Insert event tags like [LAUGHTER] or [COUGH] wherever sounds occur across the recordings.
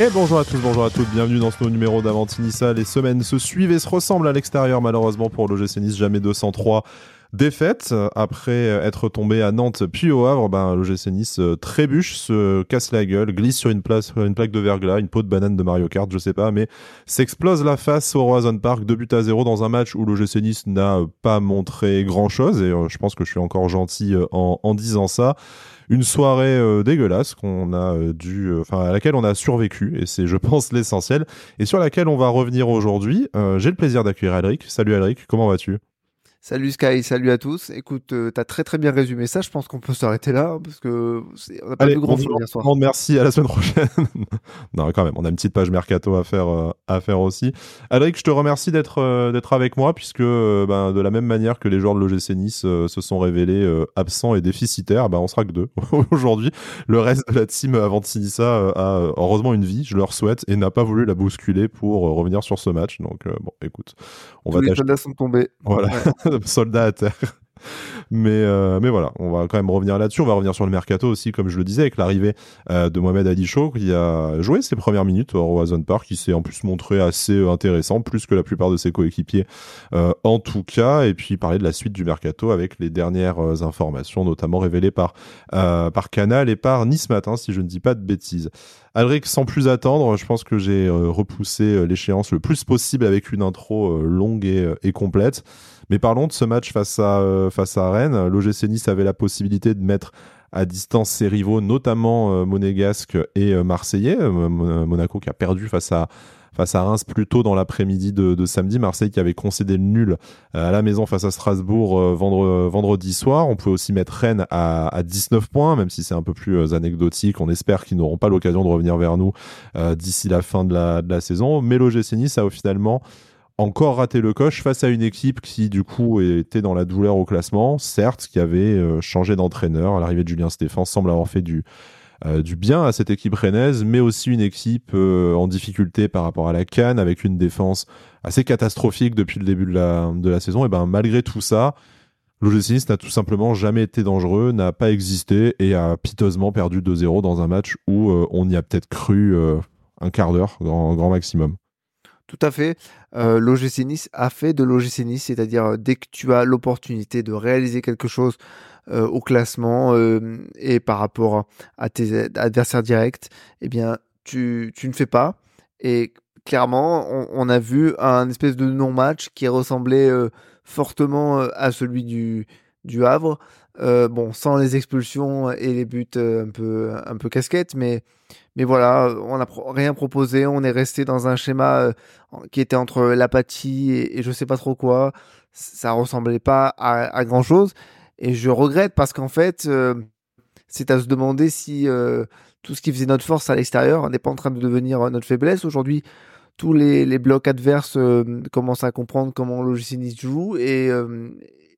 Et bonjour à tous, bonjour à toutes, bienvenue dans ce nouveau numéro d'Avantinissa. Les semaines se suivent et se ressemblent à l'extérieur, malheureusement pour l'OGC Nice, jamais 203 défaite. Après être tombé à Nantes puis au Havre, ben, l'OGC Nice euh, trébuche, se casse la gueule, glisse sur une, plaque de verglas, une peau de banane de Mario Kart, je sais pas, mais s'explose la face au Roison Park, 2 buts à 0 dans un match où l'OGC Nice n'a pas montré grand chose, et euh, je pense que je suis encore gentil euh, en disant ça une soirée euh, dégueulasse qu'on a euh, dû, euh, enfin à laquelle on a survécu et c'est, je [LAUGHS] pense, l'essentiel et sur laquelle on va revenir aujourd'hui. J'ai le plaisir d'accueillir Alric. Salut Alric, comment vas-tu? Salut Sky, salut à tous. Écoute, tu t'as très très bien résumé ça. Je pense qu'on peut s'arrêter là parce que on n'a pas de grand film hier soir. Merci, à la semaine prochaine. [LAUGHS] non, quand même, on a une petite page mercato à faire à faire aussi. Alric, je te remercie d'être d'être avec moi puisque ben, de la même manière que les joueurs de l'OGC Nice se sont révélés absents et déficitaires, ben, on sera que deux [LAUGHS] aujourd'hui. Le reste de la team Avantinissa a heureusement une vie, je leur souhaite, et n'a pas voulu la bousculer pour revenir sur ce match. Donc bon, écoute, on Tous va. Les soldats sont tombés. Voilà. Soldats à terre. [LAUGHS] Mais, euh, mais voilà, on va quand même revenir là-dessus. On va revenir sur le mercato aussi, comme je le disais, avec l'arrivée euh, de Mohamed Ali Chaud, qui a joué ses premières minutes au Roazhon Park, qui s'est en plus montré assez euh, intéressant, plus que la plupart de ses coéquipiers en tout cas. Et puis parler de la suite du mercato avec les dernières informations, notamment révélées par, par Canal et par Nice Matin, si je ne dis pas de bêtises. Alric, sans plus attendre, je pense que j'ai repoussé l'échéance le plus possible avec une intro longue et complète. Mais parlons de ce match face à, euh, Rennes. L'OGC Nice avait la possibilité de mettre à distance ses rivaux, notamment euh, monégasque et euh, marseillais. Monaco qui a perdu face à face à Reims plus tôt dans l'après-midi de, samedi. Marseille qui avait concédé le nul à la maison face à Strasbourg vendredi soir. On peut aussi mettre Rennes à, 19 points, même si c'est un peu plus anecdotique. On espère qu'ils n'auront pas l'occasion de revenir vers nous d'ici la fin de la, de la saison. Mais l'OGC Nice a finalement encore raté le coche face à une équipe qui du coup était dans la douleur au classement, certes, qui avait euh, changé d'entraîneur. L'arrivée de Julien Stéphane semble avoir fait du, euh, du bien à cette équipe rennaise, mais aussi une équipe euh, en difficulté par rapport à la Cannes, avec une défense assez catastrophique depuis le début de la, de la saison. Et ben malgré tout ça, l'OGC n'a tout simplement jamais été dangereux, n'a pas existé et a piteusement perdu 2-0 dans un match où on y a peut-être cru un quart d'heure, grand, grand maximum. Tout à fait. Euh, L'OGC Nice a fait de l'OGC Nice, c'est-à-dire euh, dès que tu as l'opportunité de réaliser quelque chose euh, au classement euh, et par rapport à tes adversaires directs, eh bien, tu, ne fais pas. Et clairement, on, a vu un espèce de non-match qui ressemblait fortement à celui du, Havre. Bon, sans les expulsions et les buts un peu casquettes, mais mais voilà, on n'a rien proposé. On est resté dans un schéma euh, qui était entre l'apathie et, et, je sais pas trop quoi. Ça ressemblait pas à, grand chose. Et je regrette parce qu'en fait, c'est à se demander si tout ce qui faisait notre force à l'extérieur n'est pas en train de devenir notre faiblesse. Aujourd'hui, tous les, blocs adverses commencent à comprendre comment le joue et,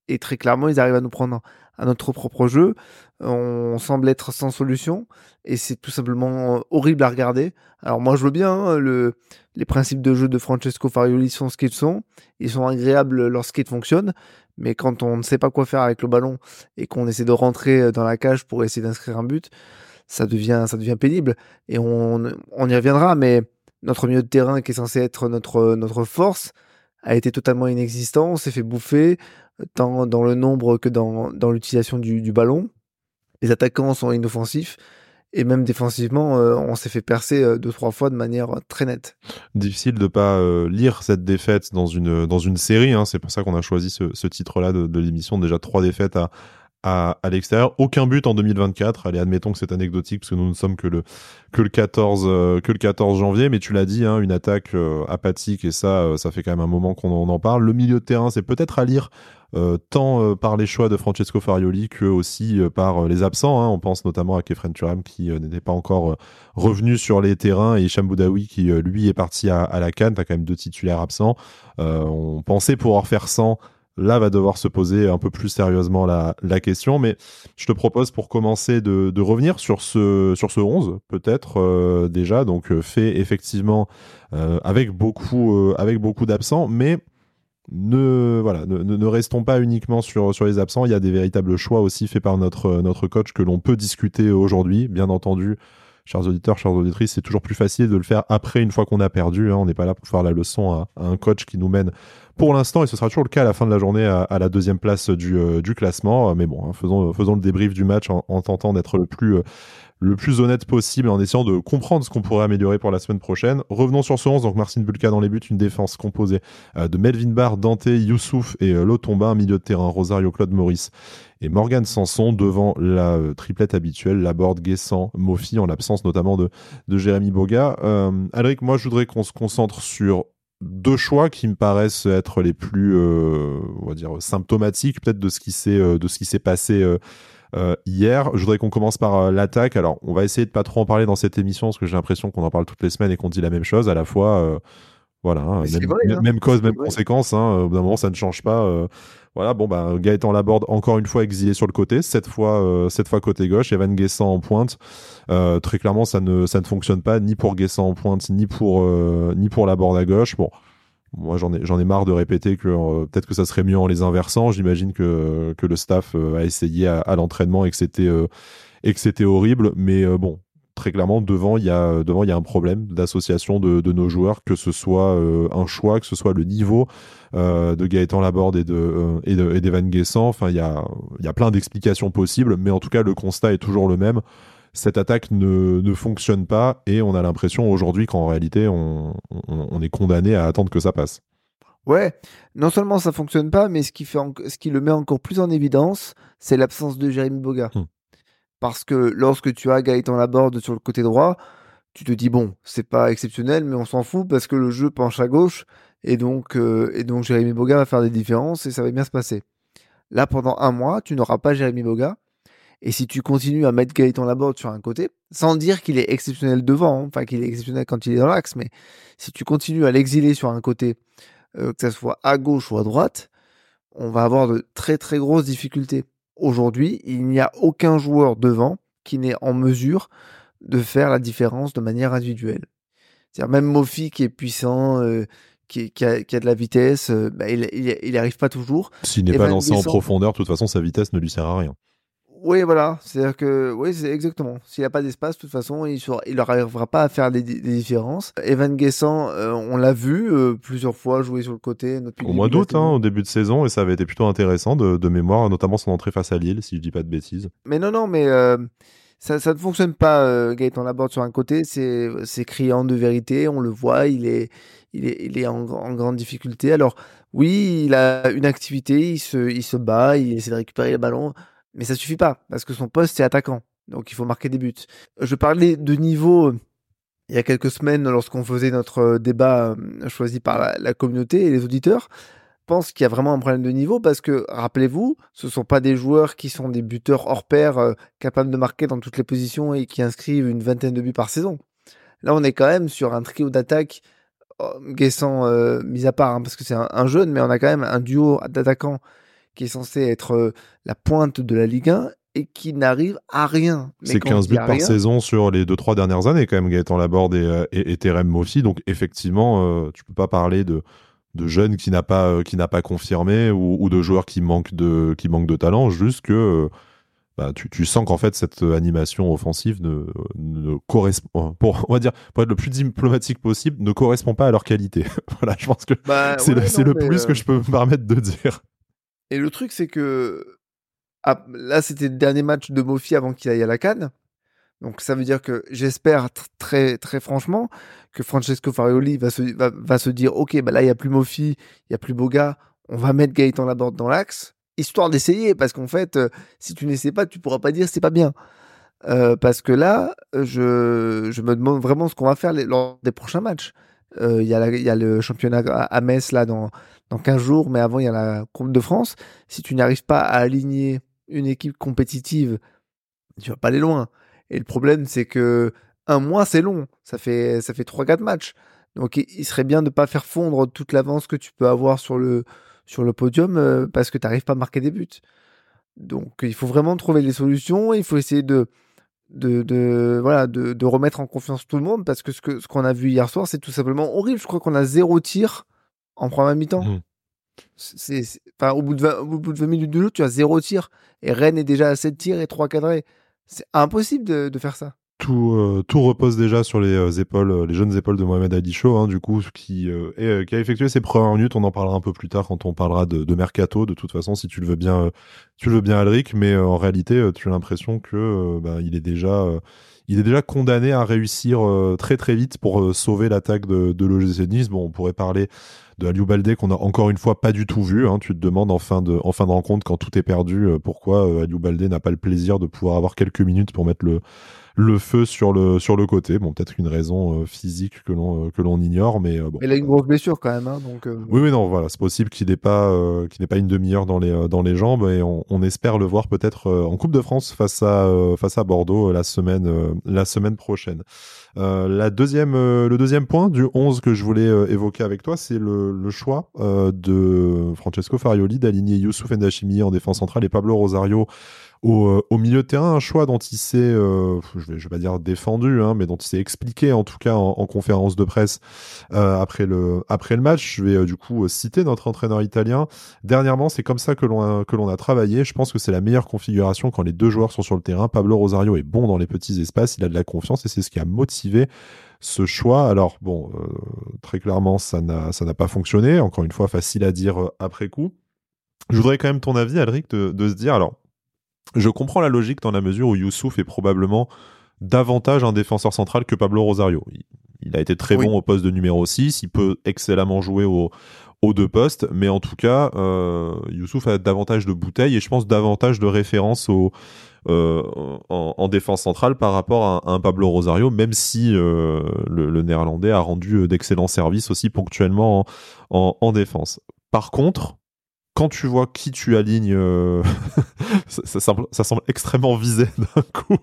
et très clairement, ils arrivent à nous prendre à notre propre jeu. On semble être sans solution et c'est tout simplement horrible à regarder. Alors moi, je veux bien, hein, le, les principes de jeu de Francesco Farioli sont ce qu'ils sont. Ils sont agréables lorsqu'ils fonctionnent, mais quand on ne sait pas quoi faire avec le ballon et qu'on essaie de rentrer dans la cage pour essayer d'inscrire un but, ça devient, ça devient pénible. Et on, on y reviendra, mais notre milieu de terrain qui est censé être notre, notre force a été totalement inexistant. On s'est fait bouffer tant dans le nombre que dans, dans l'utilisation du, du, ballon. Les attaquants sont inoffensifs. Et même défensivement, euh, on s'est fait percer euh, deux trois fois de manière très nette. Difficile de pas euh, lire cette défaite dans une dans une série. Hein. C'est pour ça qu'on a choisi ce, ce titre-là de, de l'émission. Déjà trois défaites à à, l'extérieur. Aucun but en 2024. Allez, admettons que c'est anecdotique parce que nous ne sommes que le que le 14 euh, que le 14 janvier. Mais tu l'as dit, hein, une attaque euh, apathique et ça, euh, ça fait quand même un moment qu'on en parle. Le milieu de terrain, c'est peut-être à lire. tant par les choix de Francesco Farioli que aussi par les absents. Hein. On pense notamment à Kefren Turam qui n'était pas encore revenu sur les terrains et Hicham qui lui est parti à, à la Cannes. T'as quand même deux titulaires absents. on pensait pouvoir faire 100 là va devoir se poser un peu plus sérieusement la, question. Mais je te propose pour commencer de, revenir sur ce, sur ce 11, peut-être euh, déjà, donc euh, fait effectivement euh, avec beaucoup, beaucoup d'absents, mais ne, voilà, ne, ne, restons pas uniquement sur, sur les absents. Il y a des véritables choix aussi faits par notre coach que l'on peut discuter aujourd'hui. Bien entendu, chers auditeurs, chères auditrices, c'est toujours plus facile de le faire après une fois qu'on a perdu. Hein. On n'est pas là pour faire la leçon à, un coach qui nous mène pour l'instant, et ce sera toujours le cas à la fin de la journée à, la deuxième place du, euh, classement. Mais bon, hein, faisons, le débrief du match en, en tentant d'être le plus le plus honnête possible en essayant de comprendre ce qu'on pourrait améliorer pour la semaine prochaine. Revenons sur ce 11, donc Marcin Bulka dans les buts, une défense composée euh, de Melvin Barr, Dante, Youssouf et euh, Lotomba, un milieu de terrain, Rosario Claude Maurice et Morgan Sanson devant la euh, triplette habituelle, Laborde, Guessant, Mofi, en l'absence notamment de, de Jérémy Boga. Alric, moi je voudrais qu'on se concentre sur deux choix qui me paraissent être les plus, on symptomatiques peut-être de ce qui s'est passé euh, hier. Je voudrais qu'on commence par euh, l'attaque. Alors, on va essayer de pas trop en parler dans cette émission parce que j'ai l'impression qu'on en parle toutes les semaines et qu'on dit la même chose à la fois. Euh, voilà, hein, hein. même, cause, même conséquence. Hein, au bout d'un moment, ça ne change pas. voilà, bon, bah, Gaëtan Laborde, encore une fois exilé sur le côté, cette fois, cette fois côté gauche, Evan Guessant en pointe. très clairement, ça ne, ça ne fonctionne pas ni pour Guessant en pointe, ni pour, ni pour Laborde à gauche. Bon, moi, j'en ai, j'en ai marre de répéter que euh, peut-être que ça serait mieux en les inversant. J'imagine que, que le staff euh, a essayé à, l'entraînement et que c'était euh, et que c'était horrible. Mais bon, très clairement, devant, il y a devant il y a un problème d'association de, nos joueurs, que ce soit un choix, que ce soit le niveau de Gaëtan Laborde et de et de et d'Evan Guessant. Enfin, il y a il y a plein d'explications possibles, mais en tout cas, le constat est toujours le même cette attaque ne, ne fonctionne pas et on a l'impression aujourd'hui qu'en réalité on, on, est condamné à attendre que ça passe. Ouais, non seulement ça fonctionne pas, mais ce qui, fait ce qui le met encore plus en évidence, c'est l'absence de Jérémy Boga. Hmm. Parce que lorsque tu as Gaëtan Laborde sur le côté droit, tu te dis bon, c'est pas exceptionnel, mais on s'en fout parce que le jeu penche à gauche et donc, euh, et donc Jérémy Boga va faire des différences et ça va bien se passer. Là, pendant un mois, tu n'auras pas Jérémy Boga et si tu continues à mettre Gaëtan Laborde sur un côté, sans dire qu'il est exceptionnel devant, hein, enfin qu'il est exceptionnel quand il est dans l'axe, mais si tu continues à l'exiler sur un côté, euh, que ce soit à gauche ou à droite, on va avoir de très très grosses difficultés. Aujourd'hui, il n'y a aucun joueur devant qui n'est en mesure de faire la différence de manière individuelle. C'est-à-dire même Mofi qui est puissant, euh, qui, a, de la vitesse, euh, bah, il, il, arrive pas toujours. S'il n'est pas lancé en profondeur, de toute façon, sa vitesse ne lui sert à rien. Oui, voilà. C'est-à-dire que, oui, c'est exactement. S'il n'y a pas d'espace, de toute façon, il ne n'arrivera pas à faire des, différences. Evan Guessant, euh, on l'a vu euh, plusieurs fois jouer sur le côté. Au mois d'août, hein, au début de saison, et ça avait été plutôt intéressant de, mémoire, notamment son entrée face à Lille, si je dis pas de bêtises. Mais non, non, mais euh, ça, ça ne fonctionne pas, Gaëtan Laborde sur un côté. C'est, c'est criant de vérité, on le voit, il est, il est, il est en, en grande difficulté. Alors, oui, il a une activité, il se, il se bat, il essaie de récupérer le ballon mais ça suffit pas, parce que son poste, c'est attaquant. Donc il faut marquer des buts. Je parlais de niveau euh, il y a quelques semaines lorsqu'on faisait notre euh, débat euh, choisi par la, communauté et les auditeurs. Pense qu'il y a vraiment un problème de niveau parce que, rappelez-vous, ce sont pas des joueurs qui sont des buteurs hors pair, capables de marquer dans toutes les positions et qui inscrivent une vingtaine de buts par saison. Là, on est quand même sur un trio d'attaque, Guessant mis à part, hein, parce que c'est un, jeune, mais on a quand même un duo d'attaquants qui est censé être euh, la pointe de la Ligue 1 et qui n'arrive à rien. C'est 15 buts par saison sur les 2-3 dernières années, quand même, Gaëtan Laborde et, euh, et, et Terem Moffi. Donc, effectivement, euh, tu peux pas parler de, de jeunes qui n'a pas, qui n'a pas confirmé ou, de joueurs qui manquent de, qui manquent de talent, juste que bah, tu, tu, sens qu'en fait, cette animation offensive ne, ne correspond, pour, on va dire, pour être le plus diplomatique possible, ne correspond pas à leur qualité. [LAUGHS] voilà, je pense que bah, c'est le, le plus que je peux me permettre de dire. Et le truc, c'est que là, c'était le dernier match de Mofi avant qu'il aille à la Cannes. Donc ça veut dire que j'espère très très franchement que Francesco Farioli va se, va, se dire ok bah là il y a plus Mofi, il y a plus Boga, on va mettre Gaëtan Laborde dans l'axe histoire d'essayer parce qu'en fait euh, si tu n'essaies pas tu pourras pas dire c'est pas bien euh, parce que là je, je me demande vraiment ce qu'on va faire lors des prochains matchs. Euh, il y, y, a le championnat à Metz là dans dans 15 jours, mais avant il y a la Coupe de France. Si tu n'arrives pas à aligner une équipe compétitive, tu vas pas aller loin. Et le problème, c'est que un mois, c'est long. Ça fait, ça fait 3-4 matchs. Donc, il serait bien de pas faire fondre toute l'avance que tu peux avoir sur le, sur le podium euh, parce que tu n'arrives pas à marquer des buts. Donc, il faut vraiment trouver les solutions. Il faut essayer de, de, de voilà, de, de, remettre en confiance tout le monde parce que ce que, ce qu'on a vu hier soir, c'est tout simplement horrible. Je crois qu'on a zéro tir en première mi-temps. Mmh. C'est, enfin, au, bout de 20, au bout de 20 minutes de jeu, tu as zéro tir. Et Rennes est déjà à 7 tirs et 3 cadrés. C'est impossible de, de faire ça. Tout, tout repose déjà sur les épaules, les jeunes épaules de Mohamed Ali hein, du coup, qui, a effectué ses premières minutes. On en parlera un peu plus tard quand on parlera de, mercato. De toute façon, si tu le veux bien, tu le veux bien, Alric. Mais en réalité, tu as l'impression que bah, il est déjà il est déjà condamné à réussir très très vite pour sauver l'attaque de, de l'OGC Nice. Bon, on pourrait parler de Aliou Baldé qu'on a encore une fois pas du tout vu. Hein. Tu te demandes en fin de, en fin de rencontre, quand tout est perdu, euh, pourquoi euh, Aliou Baldé n'a pas le plaisir de pouvoir avoir quelques minutes pour mettre le, le feu sur le sur le côté. Bon, peut-être une raison euh, physique que l'on que l'on ignore, mais bon. Il a une grosse blessure quand même, hein, donc. Oui, oui, non, voilà, c'est possible qu'il n'ait pas qu'il n'ait pas une demi-heure dans les dans les jambes et on, on espère le voir peut-être en Coupe de France face à face à Bordeaux la semaine la semaine prochaine. Euh, la deuxième, euh, le deuxième point du 11 que je voulais euh, évoquer avec toi, c'est le, le, choix de Francesco Farioli d'aligner Youssouf Ndachimi en défense centrale et Pablo Rosario au, au, milieu de terrain, un choix dont il s'est, euh, je vais, vais pas dire défendu, hein, mais dont il s'est expliqué en tout cas en, en conférence de presse euh, après le après le match. Je vais euh, du coup citer notre entraîneur italien. Dernièrement, c'est comme ça que l'on a, a travaillé. Je pense que c'est la meilleure configuration quand les deux joueurs sont sur le terrain. Pablo Rosario est bon dans les petits espaces, il a de la confiance et c'est ce qui a motivé ce choix. Alors bon, euh, très clairement, ça n'a ça n'a pas fonctionné. Encore une fois, facile à dire après coup. Je voudrais quand même ton avis, Alric, de, de se dire alors je comprends la logique dans la mesure où Youssouf est probablement davantage un défenseur central que Pablo Rosario. Il, a été très bon au poste de numéro 6, il peut excellemment jouer au, aux deux postes, mais en tout cas, euh, Youssouf a davantage de bouteilles et je pense davantage de références au, euh, en, défense centrale par rapport à, un Pablo Rosario, même si euh, le, néerlandais a rendu d'excellents services aussi ponctuellement en, en défense. Par contre, quand tu vois qui tu alignes, euh, [LAUGHS] ça, semble, extrêmement visé [LAUGHS] d'un coup.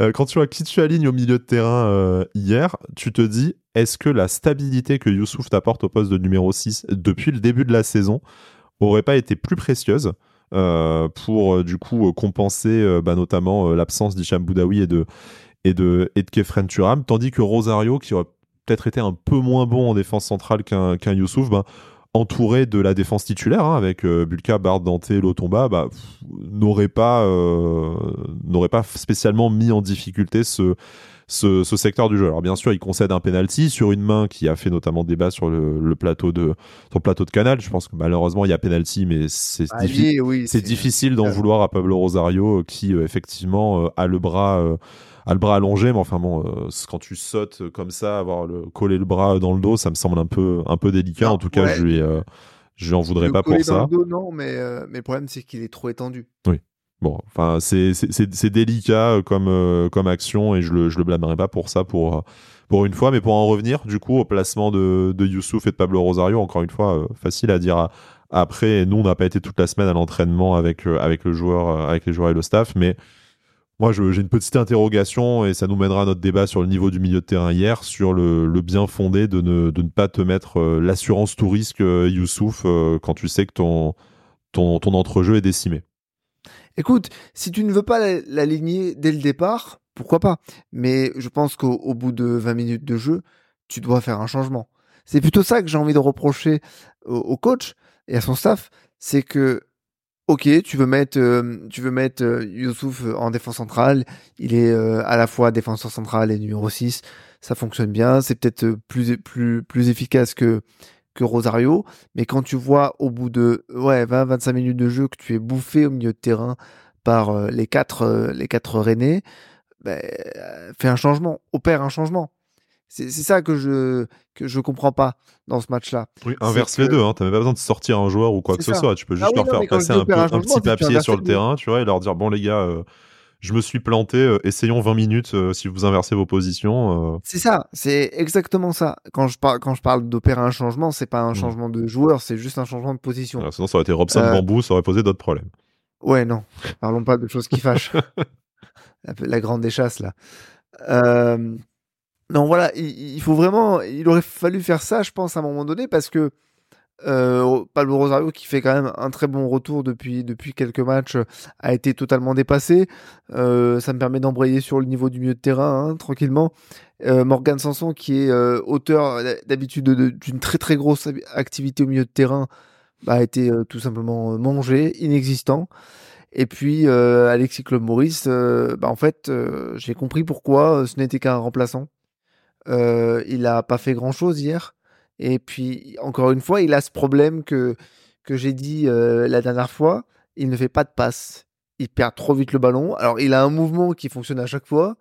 Euh, quand tu vois qui tu alignes au milieu de terrain euh, hier, tu te dis est-ce que la stabilité que Youssouf t'apporte au poste de numéro 6 depuis le début de la saison aurait pas été plus précieuse pour du coup compenser bah, notamment l'absence d'Hicham Boudaoui et de, et de, Kefren Turam, tandis que Rosario, qui aurait peut-être été un peu moins bon en défense centrale qu'un Youssouf, bah, entouré de la défense titulaire hein, avec euh, Bulka, Bard, Dante, Lotomba, bah, n'aurait pas euh, n'aurait pas spécialement mis en difficulté ce, ce, ce, secteur du jeu. Alors bien sûr, il concède un penalty sur une main qui a fait notamment débat sur le, le plateau de sur le plateau de Canal. Je pense que malheureusement il y a penalty, mais c'est ah, oui, difficile d'en vouloir à Pablo Rosario qui euh, effectivement a le bras a le bras allongé, mais enfin bon, euh, quand tu sautes comme ça, avoir le coller le bras dans le dos, ça me semble un peu un peu délicat. en tout cas, je lui euh, je en voudrais pas pour ça. Le dos, non, mais euh, mais le problème c'est qu'il est trop étendu. Oui. Bon, enfin c'est c'est délicat comme comme action et je le je le blâmerai pas pour ça pour pour une fois, mais pour en revenir du coup au placement de de Youssouf et de Pablo Rosario, encore une fois facile à dire après. Nous on n'a pas été toute la semaine à l'entraînement avec avec le joueur avec les joueurs et le staff, mais moi, j'ai une petite interrogation et ça nous mènera à notre débat sur le niveau du milieu de terrain hier, sur le, bien fondé de ne, pas te mettre euh, l'assurance tout risque, euh, Youssouf, euh, quand tu sais que ton, ton, ton entrejeu est décimé. Écoute, si tu ne veux pas l'aligner dès le départ, pourquoi pas? Mais je pense qu'au bout de 20 minutes de jeu, tu dois faire un changement. C'est plutôt ça que j'ai envie de reprocher au coach et à son staff, c'est que Ok, tu veux mettre, euh, euh, Youssouf en défense centrale. Il est euh, à la fois défenseur central et numéro 6. Ça fonctionne bien. C'est peut-être plus, efficace que, que Rosario. Mais quand tu vois au bout de ouais, 20-25 minutes de jeu que tu es bouffé au milieu de terrain par les quatre, les quatre Rennais, ben, fais un changement, opère un changement. C'est ça que je que je comprends pas dans ce match-là. Oui, inverse les deux. Hein. Tu n'as pas besoin de sortir un joueur ou quoi que ce soit. Tu peux juste ah leur faire passer un, petit papier sur le terrain, tu vois, et leur dire bon les gars, euh, je me suis planté. Euh, essayons 20 minutes euh, si vous inversez vos positions. C'est ça. C'est exactement ça. Quand je parle quand je parle d'opérer un changement, c'est pas un mmh. changement de joueur, c'est juste un changement de position. sinon, ça aurait été Robson Bambou, ça aurait posé d'autres problèmes. Ouais, non. Parlons pas de choses qui fâchent. [LAUGHS] la, la grande des chasses là. Euh, non, voilà, il, faut vraiment, il aurait fallu faire ça, je pense, à un moment donné, parce que euh, Pablo Rosario, qui fait quand même un très bon retour depuis, quelques matchs, a été totalement dépassé. Euh, ça me permet d'embrayer sur le niveau du milieu de terrain, hein, tranquillement. Euh, Morgan Sanson, qui est euh, auteur d'habitude d'une très très grosse activité au milieu de terrain, bah, a été tout simplement mangé, inexistant. Et puis Alexis Claude Maurice, bah, en fait, j'ai compris pourquoi ce n'était qu'un remplaçant. Il a pas fait grand chose hier. Et puis encore une fois, il a ce problème que que j'ai dit la dernière fois. Il ne fait pas de passe. Il perd trop vite le ballon. Alors il a un mouvement qui fonctionne à chaque fois.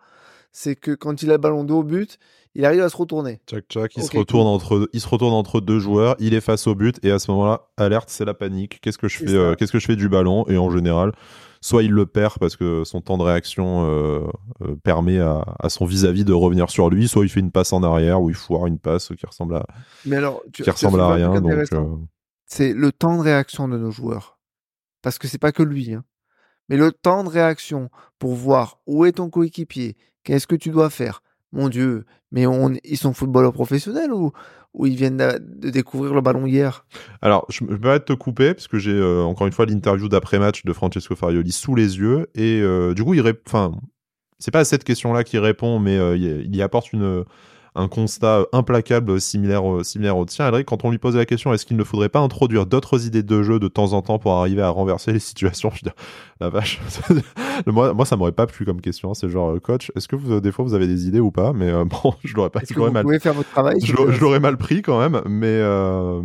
C'est que quand il a le ballon dos au but, il arrive à se retourner. Tchac, tchac, il, se retourne entre, il se retourne entre deux joueurs, il est face au but, et à ce moment-là, alerte, c'est la panique. Qu'est-ce que je fais euh, Qu'est-ce que je fais du ballon? Et en général, soit il le perd parce que son temps de réaction euh, euh, permet à, son vis-à-vis de revenir sur lui, soit il fait une passe en arrière ou il foire une passe qui ressemble à, Mais alors, qui ressemble à rien. C'est le temps de réaction de nos joueurs. Parce que c'est pas que lui. Hein. Mais le temps de réaction pour voir où est ton coéquipier, qu'est-ce que tu dois faire, mon Dieu, mais ils sont footballeurs professionnels ou, ou ils viennent de, découvrir le ballon hier? Alors, je, je vais te couper, parce que j'ai euh, encore une fois l'interview d'après-match de Francesco Farioli sous les yeux, et euh, du coup, il enfin, c'est pas à cette question-là qu'il répond, mais euh, il y apporte une un constat implacable similaire, similaire au tien. Adrien, quand on lui pose la question, est-ce qu'il ne faudrait pas introduire d'autres idées de jeu de temps en temps pour arriver à renverser les situations? [LAUGHS] Je dis, la vache. [LAUGHS] moi, moi, ça m'aurait pas plu comme question. Hein. C'est genre, euh, coach, est-ce que vous, des fois vous avez des idées ou pas? Mais euh, [LAUGHS] bon, je l'aurais pas. Est-ce que vous mal... pouvez faire votre travail Je, l'aurais mal pris quand même. Mais, euh,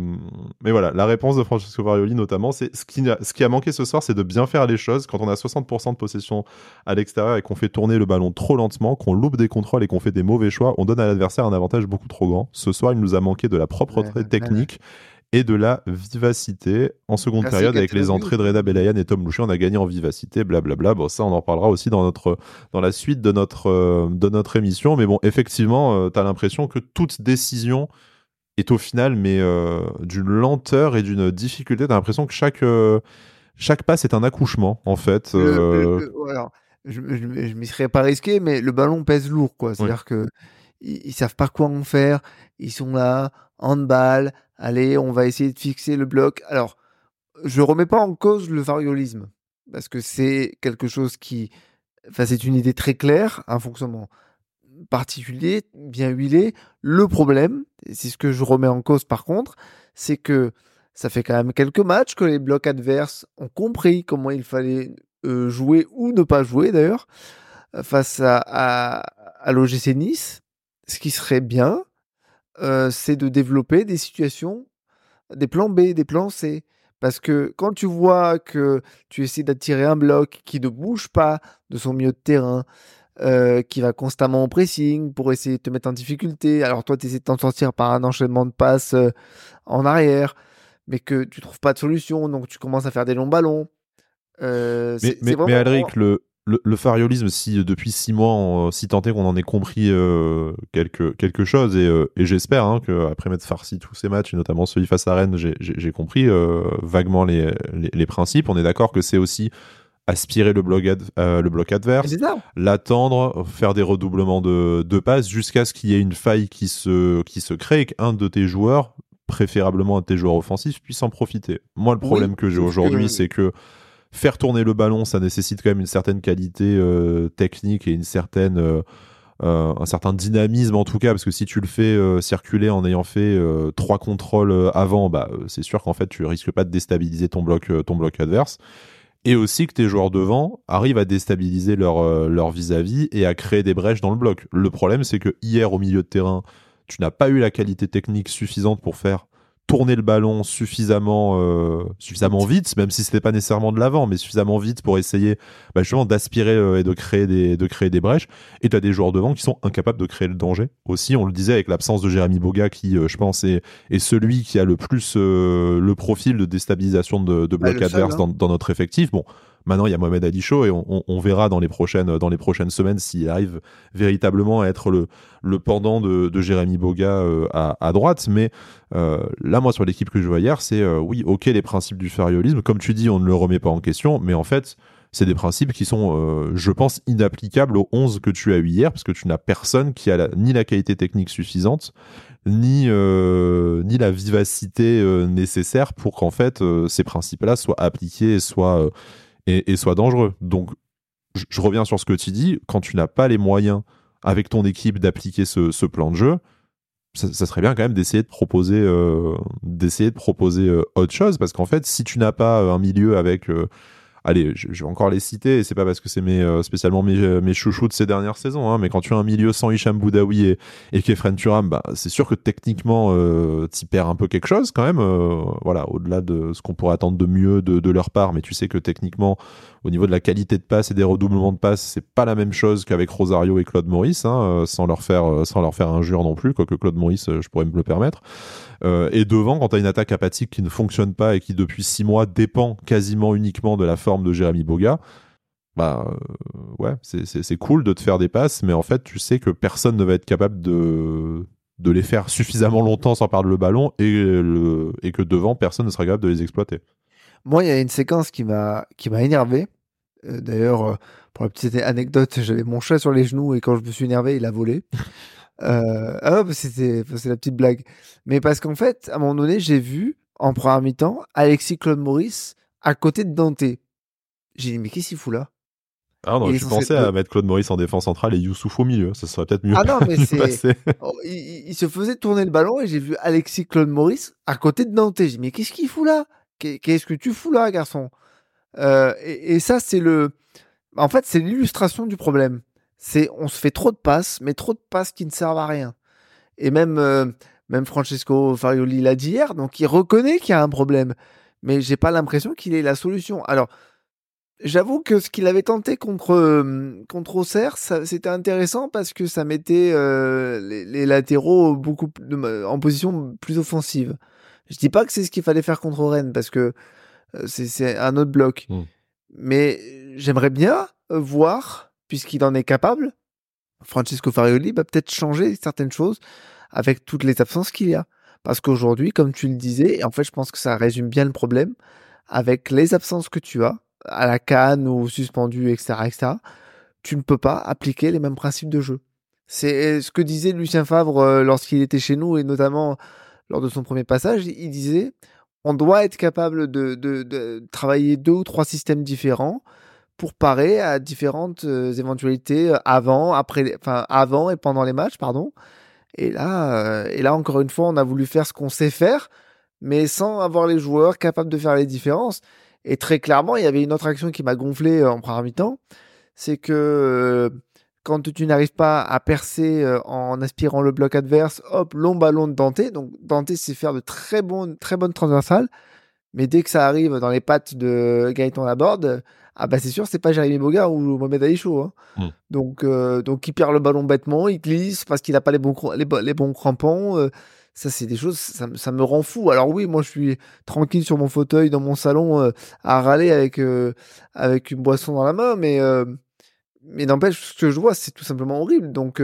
mais voilà, la réponse de Francesco Varioli notamment, c'est ce qui, a, ce qui a manqué ce soir, c'est de bien faire les choses. Quand on a 60% de possession à l'extérieur et qu'on fait tourner le ballon trop lentement, qu'on loupe des contrôles et qu'on fait des mauvais choix, on donne à l'adversaire un avantage beaucoup trop grand. Ce soir, il nous a manqué de la propreté technique. et de la vivacité. En seconde période avec les entrées de Reda Belayan et Tom Louchet on a gagné en vivacité blablabla. Bon ça on en parlera aussi dans notre dans la suite de notre euh, de notre émission. Mais bon effectivement euh, tu as l'impression que toute décision est au final mais euh, d'une lenteur et d'une difficulté. Tu as l'impression que chaque chaque passe est un accouchement en fait alors, je, je, m'y serais pas risqué mais le ballon pèse lourd quoi. C'est à dire que ils, savent pas quoi en faire. Ils sont là, handball. Allez, on va essayer de fixer le bloc. Alors, je remets pas en cause le variolisme parce que c'est quelque chose qui, enfin, c'est une idée très claire, un fonctionnement particulier, bien huilé. Le problème, c'est ce que je remets en cause par contre, c'est que ça fait quand même quelques matchs que les blocs adverses ont compris comment il fallait euh, jouer ou ne pas jouer d'ailleurs face à, à l'OGC Nice ce qui serait bien, euh, c'est de développer des situations, des plans B, des plans C. Parce que quand tu vois que tu essaies d'attirer un bloc qui ne bouge pas de son milieu de terrain, euh, qui va constamment en pressing pour essayer de te mettre en difficulté, alors toi tu essaies de t'en sortir par un enchaînement de passes euh, en arrière, mais que tu trouves pas de solution, donc tu commences à faire des longs ballons. mais, mais, mais Alric, le, le, fariolisme, si depuis six mois, si tant est qu'on en ait compris euh, quelque, quelque chose, et, euh, et j'espère hein, qu'après m'être farci tous ces matchs, et notamment celui face à Rennes, j'ai compris euh, vaguement les, les, principes. On est d'accord que c'est aussi aspirer le bloc, le bloc adverse, l'attendre, faire des redoublements de, de passes jusqu'à ce qu'il y ait une faille qui se, qui se crée et qu'un de tes joueurs, préférablement un de tes joueurs offensifs, puisse en profiter. Moi, le problème que j'ai aujourd'hui, c'est que faire tourner le ballon, ça nécessite quand même une certaine qualité euh, technique et une certaine, euh, euh, un certain dynamisme en tout cas, parce que si tu le fais circuler en ayant fait trois contrôles avant, bah, c'est sûr qu'en fait tu risques pas de déstabiliser ton bloc, ton bloc adverse. Et aussi que tes joueurs devant arrivent à déstabiliser leur, leur vis-à-vis et à créer des brèches dans le bloc. Le problème, c'est que hier, au milieu de terrain, tu n'as pas eu la qualité technique suffisante pour faire tourner le ballon suffisamment euh, suffisamment vite. même si c'était pas nécessairement de l'avant mais suffisamment vite pour essayer bah, justement d'aspirer euh, et de créer des de créer des brèches. Et tu as des joueurs devant qui sont incapables de créer le danger aussi. On le disait avec l'absence de Jérémy Boga qui euh, je pense est, est celui qui a le plus le profil de déstabilisation de, de bloc adverse hein. dans, dans notre effectif. Bon Maintenant, il y a Mohamed Ali et on, verra dans les prochaines, semaines s'il arrive véritablement à être le, pendant de, Jérémy Boga euh, à, droite. Mais euh, là, moi, sur l'équipe que je vois hier, c'est euh, oui, ok, les principes du ferriolisme. Comme tu dis, on ne le remet pas en question, mais en fait, c'est des principes qui sont, je pense, inapplicables aux 11 que tu as eu hier, parce que tu n'as personne qui a ni la qualité technique suffisante, ni, ni la vivacité nécessaire pour qu'en fait ces principes-là soient appliqués et soient, et, soit dangereux. Donc, je, reviens sur ce que tu dis, quand tu n'as pas les moyens avec ton équipe d'appliquer ce, plan de jeu, ça, serait bien quand même d'essayer de proposer, euh, d'essayer de proposer euh, autre chose, parce qu'en fait, si tu n'as pas euh, un milieu avec allez, je, vais encore les citer, et c'est pas parce que c'est euh, spécialement mes, euh, mes chouchous de ces dernières saisons, hein, mais quand tu as un milieu sans Hicham Boudaoui et, et Kefren Turam, bah, c'est sûr que techniquement, euh, t'y perds un peu quelque chose quand même, euh, voilà, au-delà de ce qu'on pourrait attendre de mieux de, de, leur part, mais tu sais que techniquement, au niveau de la qualité de passe et des redoublements de passe, c'est pas la même chose qu'avec Rosario et Claude Maurice, hein, sans leur faire, sans leur faire injure non plus, quoique Claude Maurice, je pourrais me le permettre. Euh, et devant, quand tu as une attaque apathique qui ne fonctionne pas et qui depuis six mois dépend quasiment uniquement de la forme de Jérémy Boga, bah euh, ouais, c'est cool de te faire des passes, mais en fait, tu sais que personne ne va être capable de, de les faire suffisamment longtemps sans perdre le ballon et, le, et que devant, personne ne sera capable de les exploiter. Moi, il y a une séquence qui m'a énervé. Euh, D'ailleurs, pour la petite anecdote, [LAUGHS] j'avais mon chat sur les genoux et quand je me suis énervé, il a volé. Euh, ah, c'était, c'est la petite blague. Mais parce qu'en fait, à un moment donné, j'ai vu, en première mi-temps, Alexis Claude Maurice à côté de Dante. J'ai dit, mais qu'est-ce qu'il fout là? Ah non, je pensais à mettre Claude Maurice en défense centrale et Youssouf au milieu. Ça serait peut-être mieux. Ah non, [LAUGHS] mais c'est. Oh, il, se faisait tourner le ballon et j'ai vu Alexis Claude Maurice à côté de Dante. J'ai dit, mais qu'est-ce qu'il fout là? Qu'est-ce que tu fous là, garçon? Euh, et, et, ça, c'est le. En fait, c'est l'illustration du problème c'est on se fait trop de passes, mais trop de passes qui ne servent à rien. Et même euh, même Francesco Farioli l'a dit hier, donc il reconnaît qu'il y a un problème, mais j'ai pas l'impression qu'il ait la solution. Alors J'avoue que ce qu'il avait tenté contre euh, contre Auxerre, c'était intéressant parce que ça mettait euh, les, latéraux beaucoup en position plus offensive. Je dis pas que c'est ce qu'il fallait faire contre Rennes parce que c'est un autre bloc, mmh. mais j'aimerais bien voir puisqu'il en est capable, Francesco Farioli va peut-être changer certaines choses avec toutes les absences qu'il y a. Parce qu'aujourd'hui, comme tu le disais, et en fait, je pense que ça résume bien le problème, avec les absences que tu as, à la canne ou suspendu, etc., etc., tu ne peux pas appliquer les mêmes principes de jeu. C'est ce que disait Lucien Favre euh, lorsqu'il était chez nous, et notamment lors de son premier passage, il disait, on doit être capable de travailler deux ou trois systèmes différents, pour parer à différentes euh, éventualités euh, avant, après, enfin avant et pendant les matchs, pardon. Et là, euh, et là encore une fois, on a voulu faire ce qu'on sait faire, mais sans avoir les joueurs capables de faire les différences. Et très clairement, il y avait une autre action qui m'a gonflé en première mi-temps, c'est que quand tu n'arrives pas à percer en aspirant le bloc adverse, hop, long ballon de Dante. Donc Dante sait faire de très bonnes, très bonnes transversales, mais dès que ça arrive dans les pattes de Gaëtan Laborde, ah bah c'est sûr, c'est pas Jérémy Boga ou Mohamed Ali hein. hmm. Donc, euh, donc il perd le ballon bêtement, il glisse parce qu'il n'a pas les bons, les, bons crampons. Euh, ça, c'est des choses, ça, ça, me rend fou. Alors oui, moi je suis tranquille sur mon fauteuil dans mon salon euh, à râler avec, avec une boisson dans la main, mais, mais n'empêche, ce que je vois, c'est tout simplement horrible. Donc,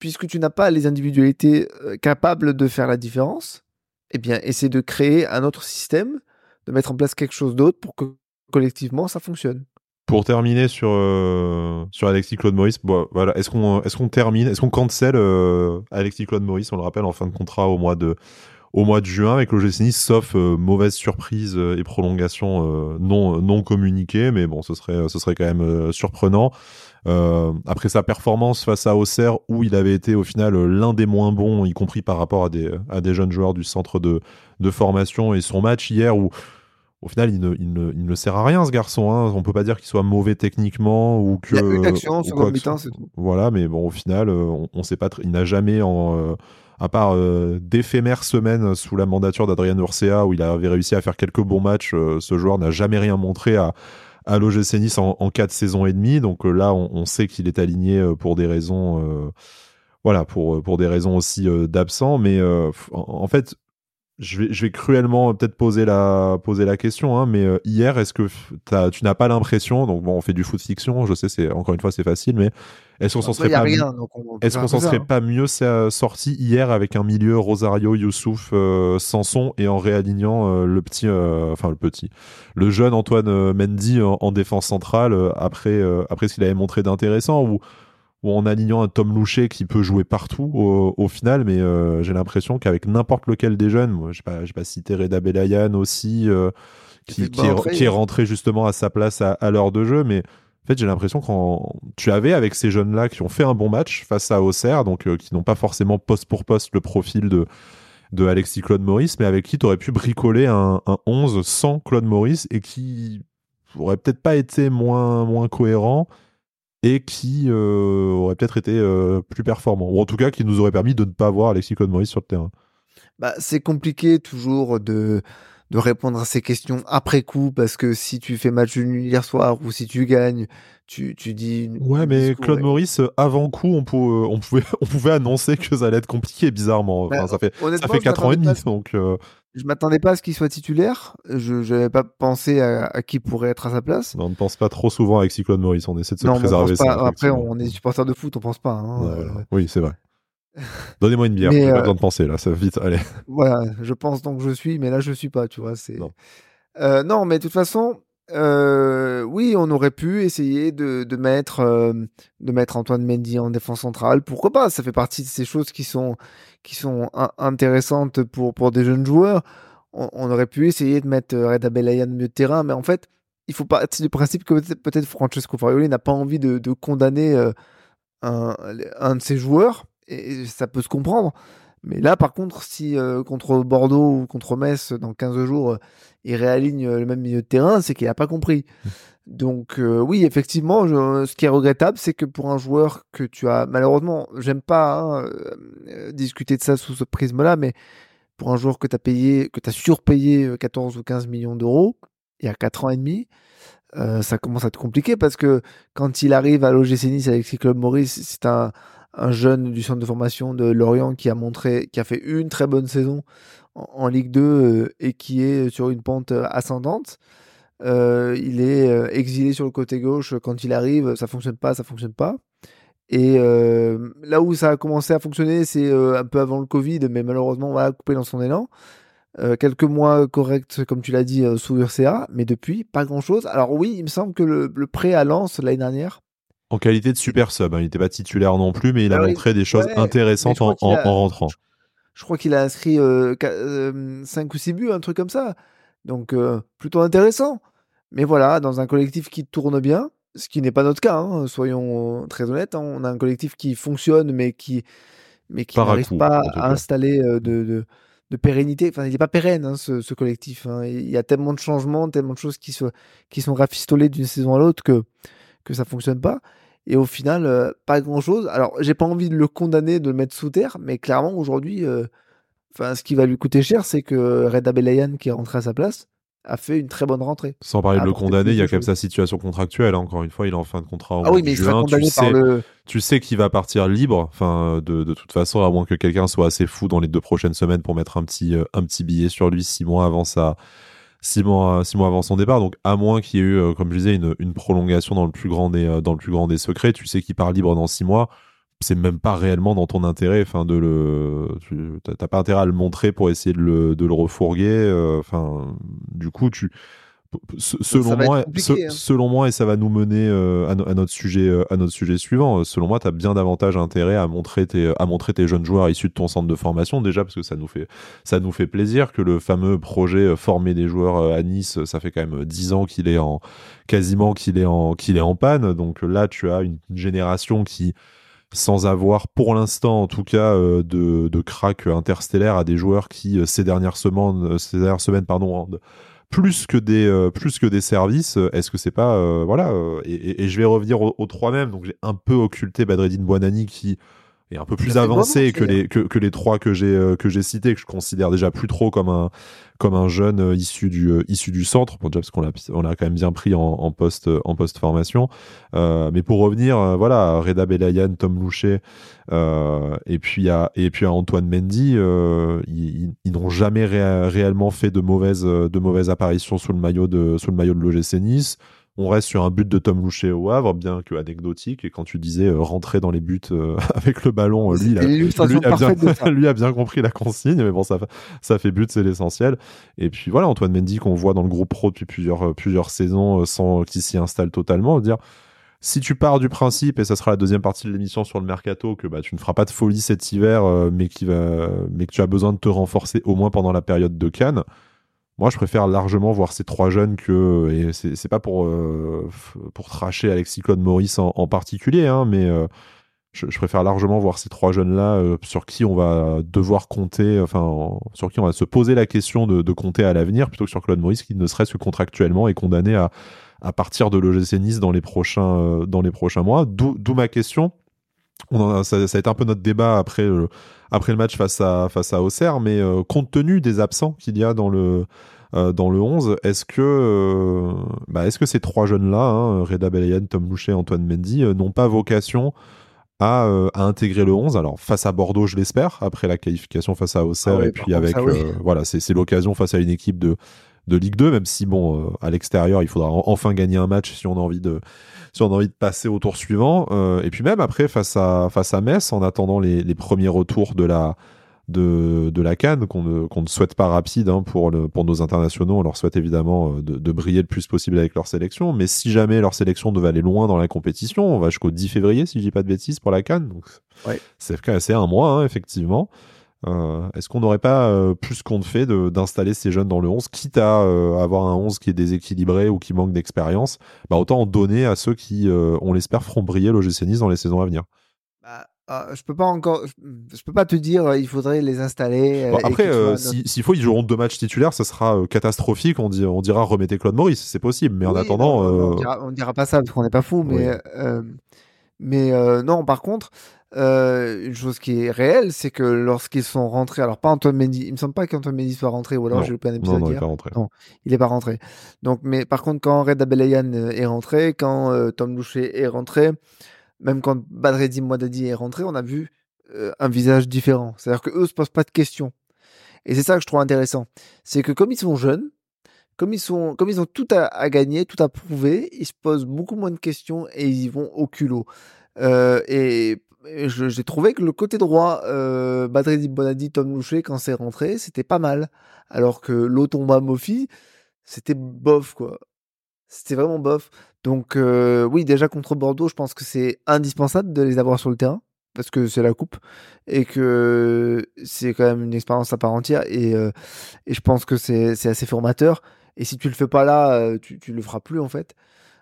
puisque tu n'as pas les individualités capables de faire la différence, eh bien, essaie de créer un autre système, de mettre en place quelque chose d'autre pour que collectivement, ça fonctionne. Pour terminer sur, euh, sur Alexis Claude Maurice, voilà, est-ce qu'on est qu'on termine, est-ce qu'on cancel euh, Alexis Claude Maurice, on le rappelle, en fin de contrat au mois de, au mois de juin avec l'OGC Nice, sauf euh, mauvaise surprise et prolongation non, non communiquée, mais bon, ce serait, ce serait quand même surprenant. après sa performance face à Auxerre, où il avait été au final l'un des moins bons, y compris par rapport à des, à des jeunes joueurs du centre de, de formation, et son match hier où au final, il ne, il, ne, il ne, sert à rien ce garçon. Hein. On peut pas dire qu'il soit mauvais techniquement ou que. Il a une action sur mi-temps, c'est tout. Voilà, mais bon, au final, euh, on, on sait pas. Il n'a jamais, en, euh, à part euh, d'éphémères semaines sous la mandature d'Adrien Urcea, où il avait réussi à faire quelques bons matchs, euh, ce joueur n'a jamais rien montré à, à l'OGC Nice en, en quatre saisons et demie. Donc là, on, on sait qu'il est aligné pour des raisons. voilà, pour, pour des raisons aussi d'absent. Mais en, en fait, je vais, je vais cruellement peut-être poser la, poser la question, hein, mais euh, hier, est-ce que tu n'as pas l'impression, donc bon, on fait du foot fiction, je sais, c'est encore une fois c'est facile, mais est-ce qu'on s'en serait, pas, est-ce qu'on s'en serait hein. pas mieux sorti hier avec un milieu Rosario, Youssouf, euh, Sanson et en réalignant euh, le petit, enfin le petit, le jeune Antoine Mendy en, en défense centrale après, après ce qu'il avait montré d'intéressant ou ou en alignant un Tom Louchet qui peut jouer partout au, final, mais euh, j'ai l'impression qu'avec n'importe lequel des jeunes, moi, je n'ai pas, pas cité Reda Belayan aussi, euh, qui, qui, est, rentré justement à sa place à, l'heure de jeu, mais en fait, j'ai l'impression quand tu avais avec ces jeunes-là qui ont fait un bon match face à Auxerre, donc euh, qui n'ont pas forcément poste pour poste le profil de, de Alexis Claude Maurice, mais avec qui tu aurais pu bricoler un, un 11 sans Claude Maurice et qui aurait peut-être pas été moins, moins cohérent et qui aurait peut-être été plus performant. Ou en tout cas, qui nous aurait permis de ne pas voir Alexis Claude Maurice sur le terrain. Bah, c'est compliqué toujours de de répondre à ces questions après coup parce que si tu fais match nul hier soir ou si tu gagnes, tu, tu dis. Ouais, mais Claude Maurice, avant coup, on, pouvait, on, pouvait, [LAUGHS] on pouvait annoncer que ça allait être compliqué, bizarrement. Enfin, ça fait, ça fait 4 ans et demi, donc. Euh... Je m'attendais pas à ce qu'il soit titulaire. Je n'avais pas pensé à, qui pourrait être à sa place. on ne pense pas trop souvent avec Claude Maurice. On essaie de se préserver ça. Après, on est supporter de foot, on pense pas. Hein, euh. Oui, c'est vrai. [LAUGHS] Donnez-moi une bière, j'ai pas euh, besoin de penser là, ça va vite, allez. Voilà, je pense donc je suis, mais là je suis pas, tu vois. C'est non. Euh, non, mais de toute façon, euh, oui, on aurait pu essayer de, mettre de mettre Antoine Mendy en défense centrale. Pourquoi pas? Ça fait partie de ces choses qui sont qui sont intéressantes pour pour des jeunes joueurs. On, aurait pu essayer de mettre Reda Belayan milieu de terrain, mais en fait, il faut partir du principe que peut-être Francesco Farioli n'a pas envie de, condamner un de ses joueurs et ça peut se comprendre. Mais là, par contre, si euh, contre Bordeaux ou contre Metz, dans 15 jours, euh, il réaligne euh, le même milieu de terrain, c'est qu'il n'a pas compris. Mmh. Donc oui, effectivement, ce qui est regrettable, c'est que pour un joueur que tu as, malheureusement, j'aime pas hein, discuter de ça sous ce prisme-là, mais pour un joueur que tu as payé, que tu as surpayé 14 ou 15 millions d'euros, il y a 4 ans et demi, ça commence à être compliqué parce que quand il arrive à l'OGC Nice avec ses clubs Maurice, c'est un, un jeune du centre de formation de Lorient qui a montré, qui a fait une très bonne saison en, Ligue 2 euh, et qui est sur une pente euh, ascendante. Euh, il est exilé sur le côté gauche quand il arrive, ça fonctionne pas, ça fonctionne pas. Et là où ça a commencé à fonctionner, c'est un peu avant le Covid, mais malheureusement, on va couper dans son élan. quelques mois corrects, comme tu l'as dit, sous URCA, mais depuis, pas grand-chose. Alors oui, il me semble que le, le prêt à Lens l'année dernière en qualité de super sub. Hein. Il n'était pas titulaire non plus, mais il a ah montré des choses intéressantes en, rentrant. Je, crois qu'il a inscrit 5 euh, euh, ou 6 buts, un truc comme ça. Donc, euh, plutôt intéressant. Mais voilà, dans un collectif qui tourne bien, ce qui n'est pas notre cas, hein, soyons très honnêtes. Hein. on a un collectif qui fonctionne, mais qui, mais qui n'arrive pas à installer de, de, pérennité. Enfin, il n'est pas pérenne, ce, collectif. Il y a tellement de changements, tellement de choses qui, qui sont rafistolées d'une saison à l'autre que que ça fonctionne pas. Et au final, euh, pas grand chose. Alors, j'ai pas envie de le condamner, de le mettre sous terre, mais clairement, aujourd'hui, euh, enfin, ce qui va lui coûter cher, c'est que Reda Belayan, qui est rentré à sa place, a fait une très bonne rentrée. Sans parler de le condamner, il y a quand même sa situation contractuelle. Hein. Encore une fois, il est en fin de contrat. ah oui, mais juin. Tu sais, le... tu sais qu'il va partir libre. Enfin, de, de toute façon, à moins que quelqu'un soit assez fou dans les deux prochaines semaines pour mettre un petit, euh, un petit billet sur lui six mois avant sa, six mois, six mois avant son départ. Donc, à moins qu'il y ait eu, euh, comme je disais, une, une, prolongation dans le plus grand des, euh, dans le plus grand des secrets, tu sais qu'il part libre dans six mois. C'est même pas réellement dans ton intérêt, enfin de le, t'as pas intérêt à le montrer pour essayer de le, de le refourguer. Euh, enfin, du coup, tu, selon moi, hein. selon moi, et ça va nous mener euh, à, notre sujet, euh, à notre sujet suivant. Euh, selon moi, tu as bien davantage intérêt à montrer tes, à montrer tes jeunes joueurs issus de ton centre de formation déjà parce que ça nous fait, ça nous fait plaisir que le fameux projet former des joueurs à Nice, ça fait quand même dix ans qu'il est en, quasiment qu'il est en, qu'il est en panne. Donc là, tu as une génération qui sans avoir pour l'instant en tout cas de, de crack interstellaire à des joueurs qui ces dernières semaines, ces dernières semaines pardon, plus que des euh, plus que des services euh, est-ce que c'est pas euh, voilà et, je vais revenir aux, trois mêmes. Donc j'ai un peu occulté Badreddine Boanani qui est un peu plus avancé que les que, que, les trois que j'ai que j'ai cités que je considère déjà plus trop comme un comme un jeune euh, issu du euh, issu du centre, bon, déjà parce qu'on l'a on l'a quand même bien pris en, en post en post formation. Euh, mais pour revenir, voilà, Reda Belayan, Tom Louchet, et puis à et puis à Antoine Mendy, ils, ils n'ont jamais réellement fait de mauvaises de mauvaises apparitions sous le maillot de sous le maillot de l'OGC Nice on reste sur un but de Tom Louchet au Havre, bien que anecdotique. Et quand tu disais euh, rentrer dans les buts euh, [LAUGHS] avec le ballon, euh, lui, il a, [LAUGHS] lui, a bien, compris la consigne. Mais bon, ça, ça fait but, c'est l'essentiel. Et puis voilà, Antoine Mendy qu'on voit dans le groupe pro depuis plusieurs, plusieurs saisons sans qu'il s'y installe totalement. Dire, si tu pars du principe, et ça sera la deuxième partie de l'émission sur le mercato, que bah, tu ne feras pas de folie cet hiver, mais, qui va, mais que tu as besoin de te renforcer au moins pendant la période de Cannes moi, je préfère largement voir ces trois jeunes que. Et c'est pas pour, euh, pour tracher Alexis Claude Maurice en, particulier, hein, mais euh, je, préfère largement voir ces trois jeunes-là sur qui on va devoir compter, enfin, sur qui on va se poser la question de, de compter à l'avenir, plutôt que sur Claude Maurice, qui ne serait-ce que contractuellement est condamné à, à partir de l'OGC Nice dans les prochains, dans les prochains mois. D'où ma question. On ça, ça, a été un peu notre débat après, après le match face à, face à Auxerre, mais compte tenu des absents qu'il y a dans le, euh, dans le 11. Est-ce que, euh, bah, est-ce que ces trois jeunes-là, hein, Reda Belayan, Tom Louchet, Antoine Mendy, euh, n'ont pas vocation à, à, intégrer le 11 Alors face à Bordeaux, je l'espère, après la qualification face à Auxerre, ah et puis avec, voilà, c'est l'occasion face à une équipe de de Ligue 2, même si bon, à l'extérieur, il faudra enfin gagner un match si on a envie de, si on a envie de passer au tour suivant. et puis même après face à face à Metz, en attendant les, les premiers retours de la de, de la Cannes qu'on ne, ne souhaite pas rapide hein, pour, le, pour nos internationaux. On leur souhaite évidemment euh, de, de, briller le plus possible avec leur sélection. Mais si jamais leur sélection devait aller loin dans la compétition, on va jusqu'au 10 février, si je dis pas de bêtises, pour la Cannes. Donc, ouais. c'est un mois, hein, effectivement. Euh, Est-ce qu'on n'aurait pas euh, plus compte fait d'installer ces jeunes dans le 11, quitte à euh, avoir un 11 qui est déséquilibré ou qui manque d'expérience bah, Autant en donner à ceux qui, on l'espère, feront briller l'OGC Nice dans les saisons à venir. Bah, ah, je peux pas encore, je peux pas te dire, il faudrait les installer. Après, s'il faut, ils joueront deux matchs titulaires, ça sera catastrophique. On, dit, on dira remettez Claude Maurice, c'est possible. Mais en attendant, on, dira, dira, pas ça parce qu'on n'est pas fou. Mais, mais non, par contre, une chose qui est réelle, c'est que lorsqu'ils sont rentrés, alors pas Antoine Mendy, il me semble pas qu'Antoine Mendy soit rentré, ou alors j'ai loupé un épisode non, non, il est pas rentré. Non, il est pas rentré. Donc, mais par contre, quand Red Abelayan est rentré, quand Tom Loucher est rentré même quand Badreddin Mouadadi est rentré, on a vu euh, un visage différent. C'est-à-dire qu'eux se posent pas de questions. Et c'est ça que je trouve intéressant. C'est que comme ils sont jeunes, comme ils, sont, comme ils ont tout à, gagner, tout à prouver, ils se posent beaucoup moins de questions et ils y vont au culot. Euh, et, j'ai trouvé que le côté droit, euh, Badreddin Bonadi, Tom Loucher, quand c'est rentré, c'était pas mal. Alors que l'Otomba Mofi, c'était bof, quoi. C'était vraiment bof. Donc euh, oui, déjà contre Bordeaux, je pense que c'est indispensable de les avoir sur le terrain parce que c'est la coupe et que c'est quand même une expérience à part entière et, euh, et je pense que c'est assez formateur. Et si tu le fais pas là, euh, tu, tu le feras plus en fait.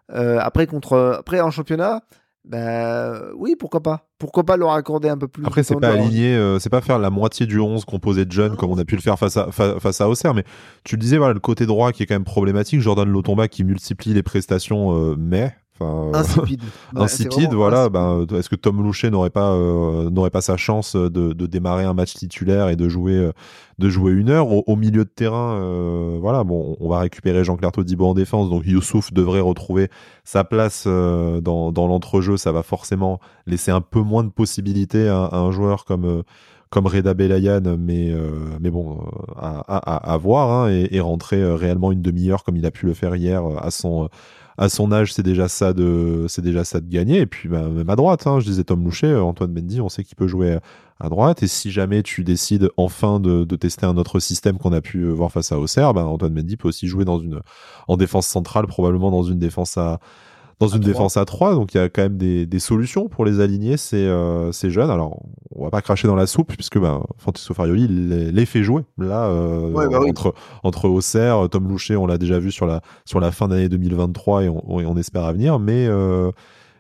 après contre après en championnat, ben oui, pourquoi pas Pourquoi pas leur accorder un peu plus Après, c'est pas aligner, euh, c'est pas faire la moitié du 11 composé de jeunes comme on a pu le faire face à, face à Auxerre, mais tu le disais, voilà, le côté droit qui est quand même problématique. Jordan Lotomba qui multiplie les prestations, euh, mais Enfin, insipide. [LAUGHS] insipide, voilà. Ben, est-ce que Tom Loucher n'aurait pas euh, n'aurait pas sa chance de, de, démarrer un match titulaire et de jouer euh, de jouer une heure au, milieu de terrain euh, Voilà, bon, on va récupérer Jean-Claire Todibo en défense, donc Youssouf devrait retrouver sa place dans, dans l'entrejeu. Ça va forcément laisser un peu moins de possibilités à, un joueur comme comme Reda Belayan, mais mais bon, à, à, à voir hein, et, et, rentrer réellement une demi-heure comme il a pu le faire hier à son à son âge, c'est déjà ça de, c'est déjà ça de gagner. Et puis bah, même à droite, hein, je disais Tom Loucher, euh, Antoine Mendy, on sait qu'il peut jouer à droite. Et si jamais tu décides enfin de, de tester un autre système qu'on a pu euh, voir face à Auxerre, bah, Antoine Mendy peut aussi jouer dans une, en défense centrale, probablement dans une défense à dans une défense à 3, donc il y a quand même des, des solutions pour les aligner, ces, euh, ces jeunes. Alors, on va pas cracher dans la soupe, puisque ben, Francesco Farioli les, les fait jouer. Là, euh, bah entre, entre Auxerre, Tom Loucher, on l'a déjà vu sur la, sur la fin d'année 2023 et on, on, espère à venir, mais euh,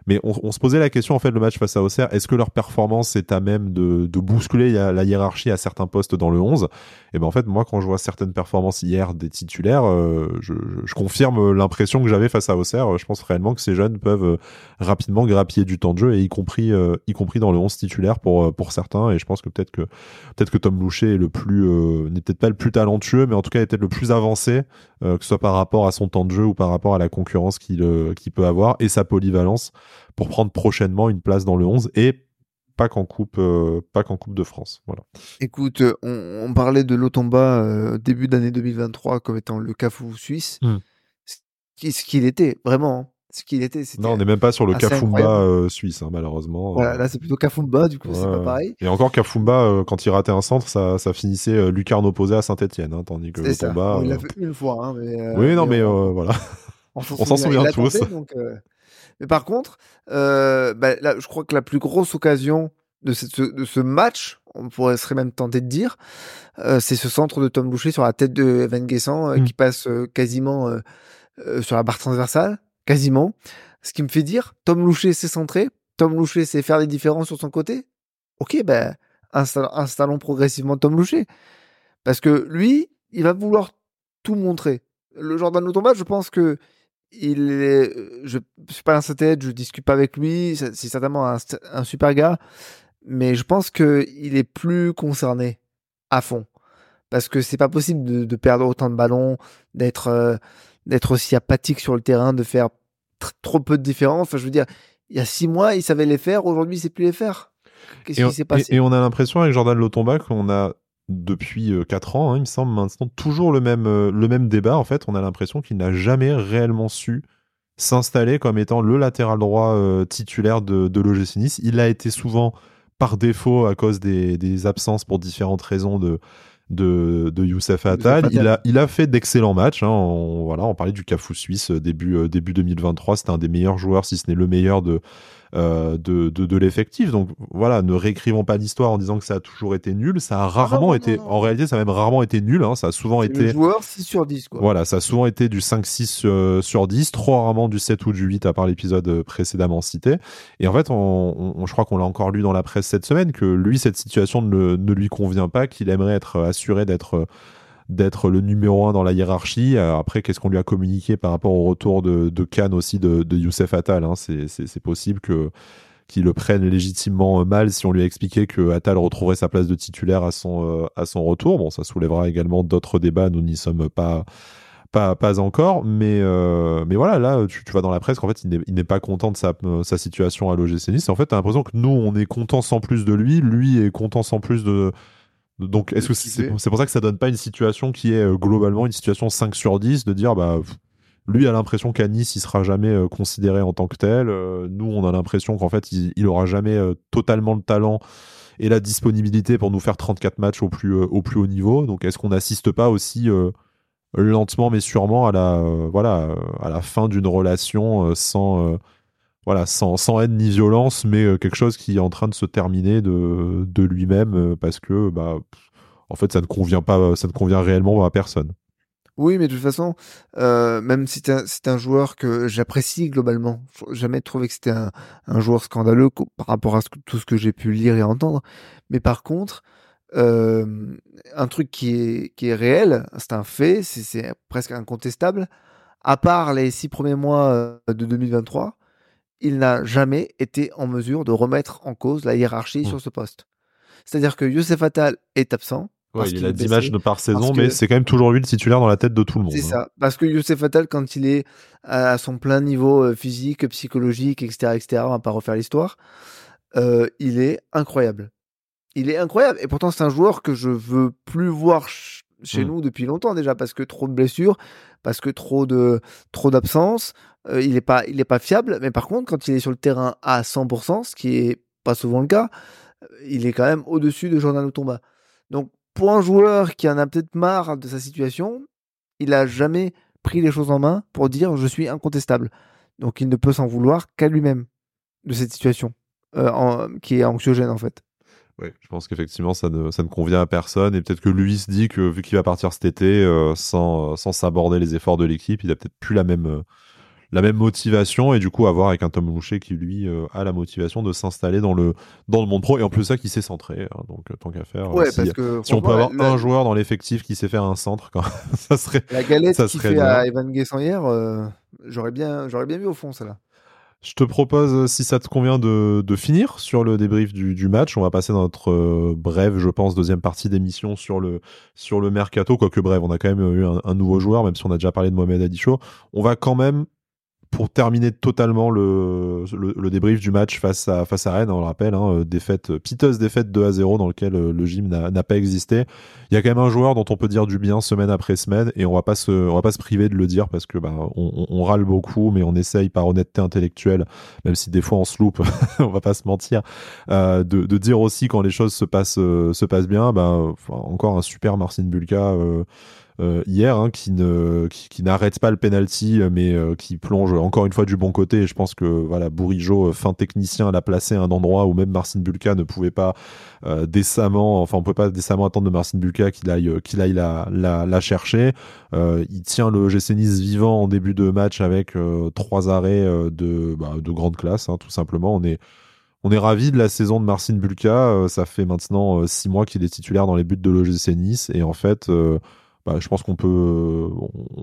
mais on, se posait la question, en fait, le match face à Auxerre, est-ce que leur performance est à même de, de bousculer la, hiérarchie à certains postes dans le 11 Et ben en fait, moi, quand je vois certaines performances hier des titulaires, euh, je, je, confirme l'impression que j'avais face à Auxerre. Je pense réellement que ces jeunes peuvent euh, rapidement grappiller du temps de jeu, et y compris, euh, y compris dans le 11 titulaire pour, pour certains. Et je pense que peut-être que, peut-être que Tom Loucher est le plus, n'est peut-être pas le plus talentueux, mais en tout cas est peut-être le plus avancé, que ce soit par rapport à son temps de jeu ou par rapport à la concurrence qu'il qu'il peut avoir et sa polyvalence pour prendre prochainement une place dans le 11 et pas qu'en coupe, euh, pas qu'en coupe de France. Voilà. Écoute, on, parlait de l'Otomba euh, début d'année 2023 comme étant le Cafou suisse. Hmm. Ce qu'il était vraiment. Hein. Ce qu'il était. Non, on n'est même pas sur le Kafumba euh, suisse, hein, malheureusement. Voilà, là c'est plutôt Kafumba, du coup c'est pas pareil. Et encore Kafumba, quand il ratait un centre, ça, ça finissait Lucarne opposé à Saint-Etienne, hein, tandis que l'Otomba. il l'a fait une fois. Hein, mais, oui, non, mais voilà. On s'en souvient tous. donc, mais par contre, euh, bah, là, je crois que la plus grosse occasion de, cette, de ce match, on pourrait serait même tenté de dire, euh, c'est ce centre de Tom Boucher sur la tête de Evan Guessant euh, mm. qui passe quasiment sur la barre transversale, quasiment. Ce qui me fait dire, Tom Loucher s'est centré, Tom Loucher sait faire des différences sur son côté. Ok, ben installons progressivement Tom Loucher. Parce que lui, il va vouloir tout montrer. Le Jordan Lotomba, je pense que il est, je, je suis pas dans sa tête, je discute pas avec lui, c'est certainement un, super gars, mais je pense que il est plus concerné à fond parce que c'est pas possible de, perdre autant de ballons, d'être euh, d'être aussi apathique sur le terrain, de faire trop peu de différence. Enfin, je veux dire, il y a six mois, il savait les faire, aujourd'hui, il sait plus les faire. Qu'est-ce qui s'est passé? et, on a l'impression avec Jordan Lotomba qu'on a depuis 4 euh, ans, hein, il me semble maintenant, toujours le même, euh, le même débat. En fait, on a l'impression qu'il n'a jamais réellement su s'installer comme étant le latéral droit euh, titulaire de, de l'OGC Nice. Il a été souvent par défaut à cause des, des absences pour différentes raisons de, de, de Youssef Attal. Il a, il a fait d'excellents matchs. Hein. On, voilà, on parlait du Cafou suisse début, début 2023. C'était un des meilleurs joueurs, si ce n'est le meilleur de, de, de, de l'effectif. Donc voilà, ne réécrivons pas l'histoire en disant que ça a toujours été nul. Ça a ah rarement été, en réalité, ça a même rarement été nul. Hein. Ça a souvent été. Le joueur 6 sur 10. Quoi. Voilà, ça a souvent été du 5-6 euh, sur 10, trop rarement du 7 ou du 8 à part l'épisode euh, précédemment cité. Et en fait, on, on, je crois qu'on l'a encore lu dans la presse cette semaine que lui, cette situation ne, ne lui convient pas, qu'il aimerait être assuré d'être d'être le numéro un dans la hiérarchie. Euh, après, qu'est-ce qu'on lui a communiqué par rapport au retour de, de aussi de, Youssef Attal hein C'est possible que qu'il le prenne légitimement mal si on lui a expliqué que Attal retrouverait sa place de titulaire à son, euh, à son retour. Bon, ça soulèvera également d'autres débats, nous n'y sommes pas, pas, pas encore, mais, euh, mais voilà, là, tu, tu vas dans la presse qu'en fait, il n'est pas content de sa, sa situation à l'OGC Nice. En fait, tu as l'impression que nous, on est content sans plus de lui, lui est content sans plus de, donc, est-ce que c'est pour ça que ça donne pas une situation qui est euh, globalement une situation 5 sur 10 de dire, bah, lui a l'impression qu'à Nice, il sera jamais euh, considéré en tant que tel. Euh, nous, on a l'impression qu'en fait, il, il, aura jamais totalement le talent et la disponibilité pour nous faire 34 matchs au plus, au plus haut niveau. Donc, est-ce qu'on n'assiste pas aussi lentement mais sûrement à la, voilà, à la fin d'une relation sans voilà, sans, sans, haine ni violence, mais euh, quelque chose qui est en train de se terminer de, lui-même euh, parce que, bah, en fait, ça ne convient pas, ça ne convient réellement à personne. Oui, mais de toute façon, euh, même si c'est un, joueur que j'apprécie globalement, jamais trouvé que c'était un, joueur scandaleux par rapport à tout ce que j'ai pu lire et entendre. Mais par contre, un truc qui est réel, c'est un fait, c'est presque incontestable. À part les six premiers mois de 2023, il n'a jamais été en mesure de remettre en cause la hiérarchie mmh. sur ce poste. C'est-à-dire que Youssef Attal est absent. il a 10 matchs de par saison, mais c'est quand même toujours lui le titulaire dans la tête de tout le monde. C'est hein. ça. Parce que Youssef Attal, quand il est à son plein niveau euh, physique, psychologique, etc., etc., on va pas refaire l'histoire, euh, il est incroyable. Il est incroyable. Et pourtant, c'est un joueur que je veux plus voir chez mmh. nous depuis longtemps déjà, parce que trop de blessures, parce que trop de trop d'absence. Euh, il n'est pas, il pas fiable, mais par contre, quand il est sur le terrain à 100%, ce qui est pas souvent le cas, euh, il est quand même au-dessus de Jordan Tomba. Donc, pour un joueur qui en a peut-être marre de sa situation, il a jamais pris les choses en main pour dire je suis incontestable. Donc, il ne peut s'en vouloir qu'à lui-même de cette situation euh, qui est anxiogène en fait. Oui, je pense qu'effectivement, ça ne, ça ne convient à personne. Et peut-être que lui se dit que vu qu'il va partir cet été, sans, sans s'aborder les efforts de l'équipe, il a peut-être plus la même, la même motivation et du coup avoir avec un Tom Loucher qui lui euh, a la motivation de s'installer dans le dans le monde pro et en plus ça qui s'est centré hein, donc euh, tant qu'à faire ouais, si, parce que, si on peut avoir un joueur dans l'effectif qui sait faire un centre quand [LAUGHS] ça serait la galette ça serait fait à Evan Guessant hier euh, j'aurais bien j'aurais bien vu au fond ça là je te propose, si ça te convient, de, de finir sur le débrief du, du, match. On va passer dans notre brève, je pense, deuxième partie d'émission sur le, sur le mercato. Quoique bref, on a quand même eu un, un, nouveau joueur, même si on a déjà parlé de Mohamed Adicho. On va quand même pour terminer totalement le, le, débrief du match face à, face à Rennes, on le rappelle, hein, euh, défaite, euh, piteuse défaite 2 à 0 dans lequel euh, le gym n'a pas existé. Il y a quand même un joueur dont on peut dire du bien semaine après semaine et on va pas se, on va pas se priver de le dire parce que bah, on, on, râle beaucoup, mais on essaye par honnêteté intellectuelle, même si des fois on se loupe, [LAUGHS] on va pas se mentir, euh, de, de, dire aussi quand les choses se passent, se passent bien. Bah, encore un super Marcin Bulka. Euh, euh, hier, hein, qui ne qui, n'arrête pas le penalty, euh, mais euh, qui plonge encore une fois du bon côté. Et je pense que voilà, Bourigeau, fin technicien, l'a placé à un endroit où même Marcin Bulka ne pouvait pas décemment, enfin on peut pas décemment attendre de Marcin Bulka qu'il aille qu'il aille la, la, chercher. il tient le GC Nice vivant en début de match avec trois arrêts de bah, de grande classe, hein, tout simplement. On est on est ravi de la saison de Marcin Bulka. ça fait maintenant six mois qu'il est titulaire dans les buts de l'OGC Nice. Et en fait, bah, je pense qu'on peut.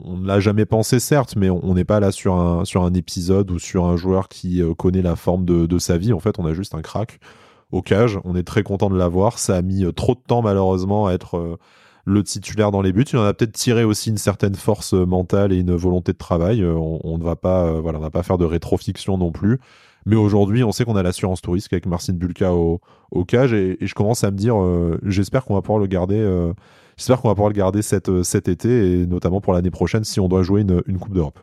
On ne l'a jamais pensé, certes, mais on n'est pas là sur un, sur un épisode ou sur un joueur qui connaît la forme de, de sa vie. En fait, on a juste un crack au cage. On est très content de l'avoir. Ça a mis euh, trop de temps malheureusement à être euh, le titulaire dans les buts. Il en a peut-être tiré aussi une certaine force euh, mentale et une volonté de travail. On, ne va pas, voilà, on va pas faire de rétrofiction non plus. Mais aujourd'hui, on sait qu'on a l'assurance touriste avec Marcin Bulka au, au cage et, je commence à me dire, j'espère qu'on va pouvoir le garder. J'espère qu'on va pouvoir le garder cet, cet été et notamment pour l'année prochaine si on doit jouer une, une Coupe d'Europe.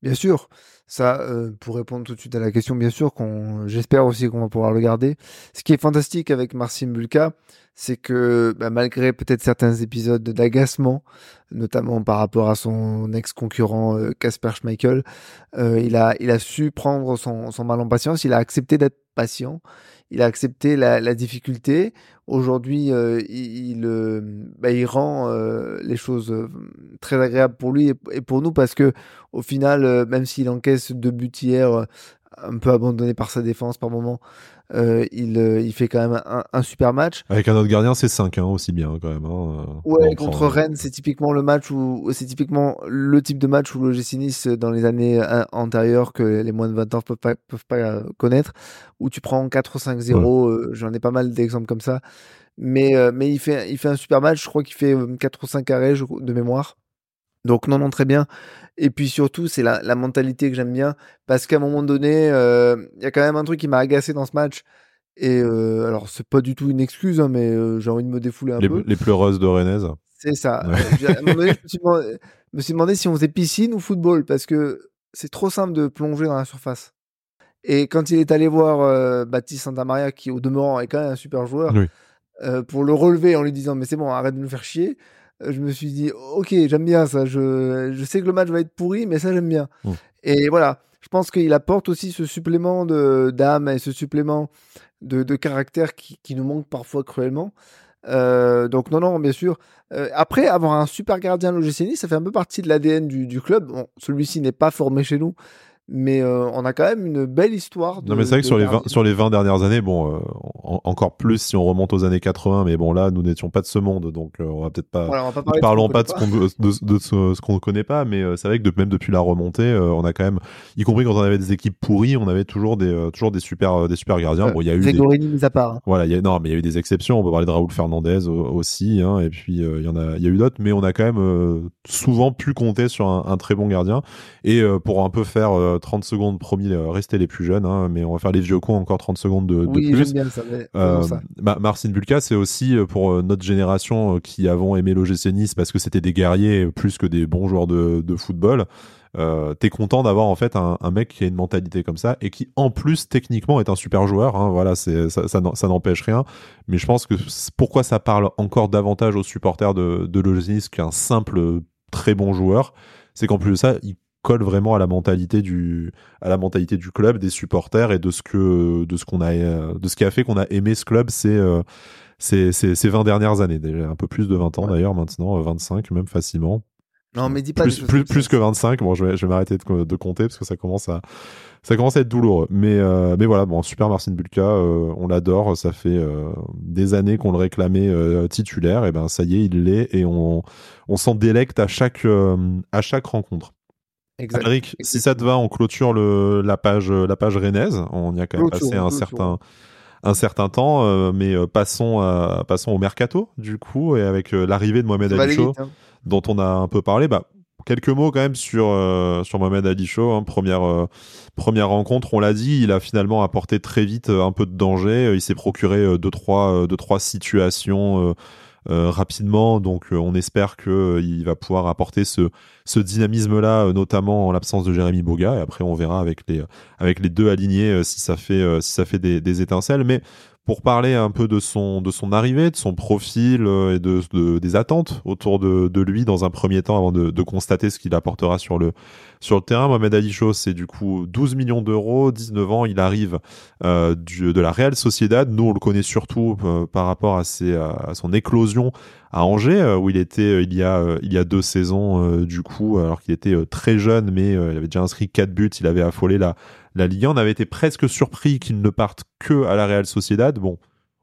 Bien sûr, ça, euh, pour répondre tout de suite à la question, bien sûr, qu'on, j'espère aussi qu'on va pouvoir le garder. Ce qui est fantastique avec Marcin Bulka, c'est que bah, malgré peut-être certains épisodes d'agacement, notamment par rapport à son ex-concurrent Casper euh, Schmeichel, euh, il a, il a su prendre son, son mal en patience. Il a accepté d'être patient il a accepté la, difficulté. Aujourd'hui, euh, il, euh, bah, il, rend euh, les choses très agréables pour lui et, pour nous parce que au final, même s'il encaisse deux buts hier, un peu abandonné par sa défense par moment, euh, il, euh, il, fait quand même un, super match. Avec un autre gardien, c'est 5 hein, aussi bien quand même. Hein, euh, ouais, contre Rennes, c'est typiquement le match où c'est typiquement le type de match où l'OGC Nice dans les années antérieures que les moins de 20 ans peuvent pas, peuvent pas connaître, où tu prends 4 5-0. J'en ai pas mal d'exemples comme ça. Mais, mais il, fait, il fait un super match. Je crois qu'il fait 4 ou 5 arrêts de mémoire. Donc non, non, très bien. Et puis surtout, c'est la, la, mentalité que j'aime bien, parce qu'à un moment donné, euh, il y a quand même un truc qui m'a agacé dans ce match. Et euh, alors, c'est pas du tout une excuse, hein, mais euh, j'ai envie de me défouler un peu. Les pleureuses de Rennes. C'est ça. à un moment donné, [LAUGHS] je me suis, demandé, si on faisait piscine ou football, parce que c'est trop simple de plonger dans la surface. Et quand il est allé voir Baptiste Santamaria, qui au demeurant est quand même un super joueur, pour le relever en lui disant mais c'est bon, arrête de nous faire chier je me suis dit, ok, j'aime bien ça. Je, je, sais que le match va être pourri, mais ça, j'aime bien. Mmh. Et voilà, je pense qu'il apporte aussi ce supplément d'âme et ce supplément de, de caractère qui, qui, nous manque parfois cruellement. Euh, donc non, non, bien sûr. Euh, après, avoir un super gardien l'OGC Nice, ça fait un peu partie de l'ADN du, du, club. Bon, Celui-ci n'est pas formé chez nous, mais euh, on a quand même une belle histoire. non, mais c'est vrai que sur les, 20, sur les 20 dernières années, bon, euh, encore plus si on remonte aux années 80, mais bon, là, nous n'étions pas de ce monde, donc euh, on va peut-être pas. Voilà, pas parlons pas de ce qu'on de, ce, qu'on ne connaît pas, mais c'est vrai que de, même depuis la remontée, on a quand même, y compris quand on avait des équipes pourries, on avait toujours des, toujours des super, des super gardiens. bon, il y a eu des... mis à part. Voilà, y a, non, mais il y a eu des exceptions. On peut parler de Raoul Fernandez aussi, hein, et puis il y en a, y a eu d'autres, mais on a quand même souvent pu compter sur un, un, très bon gardien. Et pour un peu faire 30 secondes, promis, euh, rester les plus jeunes, hein, mais on va faire les vieux cons encore 30 secondes de, oui, de plus. Bien ça, euh, Marcin Bulka, c'est aussi euh, pour notre génération qui avons aimé l'OGC Nice parce que c'était des guerriers plus que des bons joueurs de, de football. Euh, t'es content d'avoir en fait un, un, mec qui a une mentalité comme ça et qui en plus techniquement est un super joueur. Hein, voilà, c'est ça, ça, ça n'empêche rien. Mais je pense que pourquoi ça parle encore davantage aux supporters de, de qu'un simple très bon joueur, c'est qu'en plus de ça, il colle vraiment à la mentalité du à la mentalité du club des supporters et de ce que de ce qu'on a de ce qui a fait qu'on a aimé ce club c'est euh, ces, ces, 20 dernières années. Déjà un peu plus de 20 ans d'ailleurs maintenant 25 même facilement. Non mais dis pas plus, plus, plus que 25 bon je vais, je vais m'arrêter de, de, compter parce que ça commence à ça commence à être douloureux. Mais euh, mais voilà bon super Marcin Bulka euh, on l'adore ça fait des années qu'on le réclamait titulaire. Et ben ça y est il l'est et on on s'en délecte à chaque à chaque rencontre Exact. si ça te va, on clôture le, la page la page rennaise. On y a quand même passé un certain un certain temps, euh, mais euh, passons à, passons au mercato du coup et avec euh, l'arrivée de Mohamed Ali hein. dont on a un peu parlé. Bah, quelques mots quand même sur sur Mohamed Ali hein. première première rencontre, on l'a dit, il a finalement apporté très vite un peu de danger. Il s'est procuré deux trois deux trois situations euh, rapidement. Donc euh, on espère qu'il euh, va pouvoir apporter ce, ce dynamisme-là, notamment en l'absence de Jérémy Boga. Et après on verra avec les, avec les deux alignés si ça fait, si ça fait des étincelles. Mais pour parler un peu de son, de son arrivée, de son profil euh, et de, de des attentes autour de, de, lui dans un premier temps avant de, de constater ce qu'il apportera sur le, sur le terrain. Mohamed Ali Chaud, c'est du coup 12 millions d'euros, 19 ans, il arrive euh, du, de la Real Sociedad. Nous, on le connaît surtout euh, par rapport à, ses, à son éclosion à Angers, où il était il y a il y a deux saisons du coup, alors qu'il était très jeune, mais il avait déjà inscrit quatre buts, il avait affolé la la Ligue 1. On avait été presque surpris qu'il ne parte que à la Real Sociedad. Bon,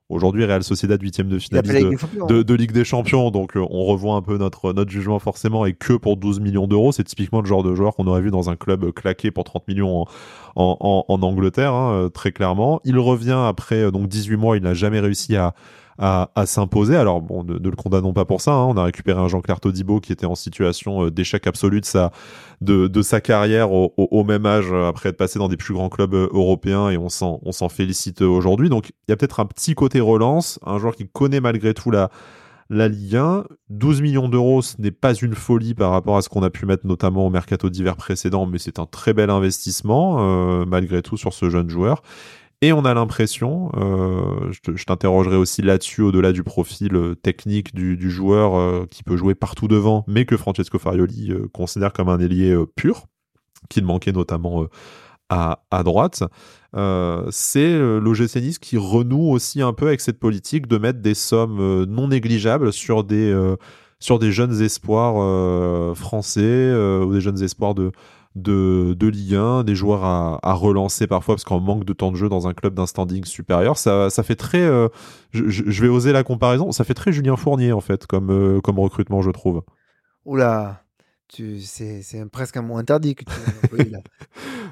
Aujourd'hui, Real Sociedad huitième de finale de, de, Ligue des Champions, donc euh, on revoit un peu notre notre jugement forcément et que pour 12 millions d'euros, c'est typiquement le genre de joueur qu'on aurait vu dans un club claqué pour 30 millions en, en, en, Angleterre, hein, euh, très clairement. Il revient après euh, donc 18 mois, il n'a jamais réussi à à, s'imposer. Alors bon, ne, le condamnons pas pour ça. Hein. On a récupéré un Jean-Claire Todibo qui était en situation euh, d'échec absolu de sa de, sa carrière au, même âge euh, après être passé dans des plus grands clubs euh, européens et on s'en on s'en félicite aujourd'hui. Donc il y a peut-être un petit côté relance, un joueur qui connaît malgré tout la la Ligue 1. 12 millions d'euros, ce n'est pas une folie par rapport à ce qu'on a pu mettre notamment au mercato d'hiver précédent, mais c'est un très bel investissement malgré tout sur ce jeune joueur. Et on a l'impression, euh, je t'interrogerai aussi là-dessus, au-delà du profil euh, technique du, joueur euh, qui peut jouer partout devant, mais que Francesco Farioli considère comme un ailier pur, qu'il manquait notamment à, à, droite. c'est l'OGC Nice qui renoue aussi un peu avec cette politique de mettre des sommes non négligeables sur des, sur des jeunes espoirs français ou des jeunes espoirs de de, de Ligue 1, des joueurs à, relancer parfois parce qu'on manque de temps de jeu dans un club d'un standing supérieur. Ça, ça fait très, euh, je, je, vais oser la comparaison, ça fait très Julien Fournier en fait comme, euh, comme recrutement, je trouve. Oula, c'est presque un mot interdit que tu as là. [LAUGHS]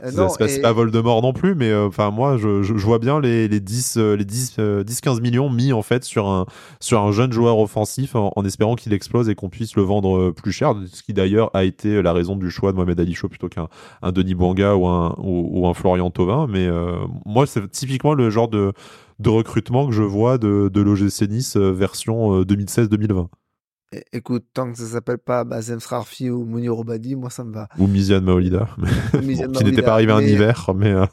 Euh, c'est pas, Voldemort non plus, mais euh, enfin moi je, je, vois bien les, les 10 les 10 10 15 millions mis en fait sur un sur un jeune joueur offensif en, espérant qu'il explose et qu'on puisse le vendre euh, plus cher, ce qui d'ailleurs a été la raison du choix de Mohamed Ali Chaud plutôt qu'un un Denis Bouanga ou un ou, un Florian Thauvin, mais moi c'est typiquement le genre de de recrutement que je vois de de l'OGC Nice version 2016-2020. Écoute, tant que ça s'appelle pas Bazem Srarfi ou Mounir Robadi, moi ça me va. Ou Miziane Maolida, [LAUGHS] qui n'était pas arrivé en hiver, mais. Euh,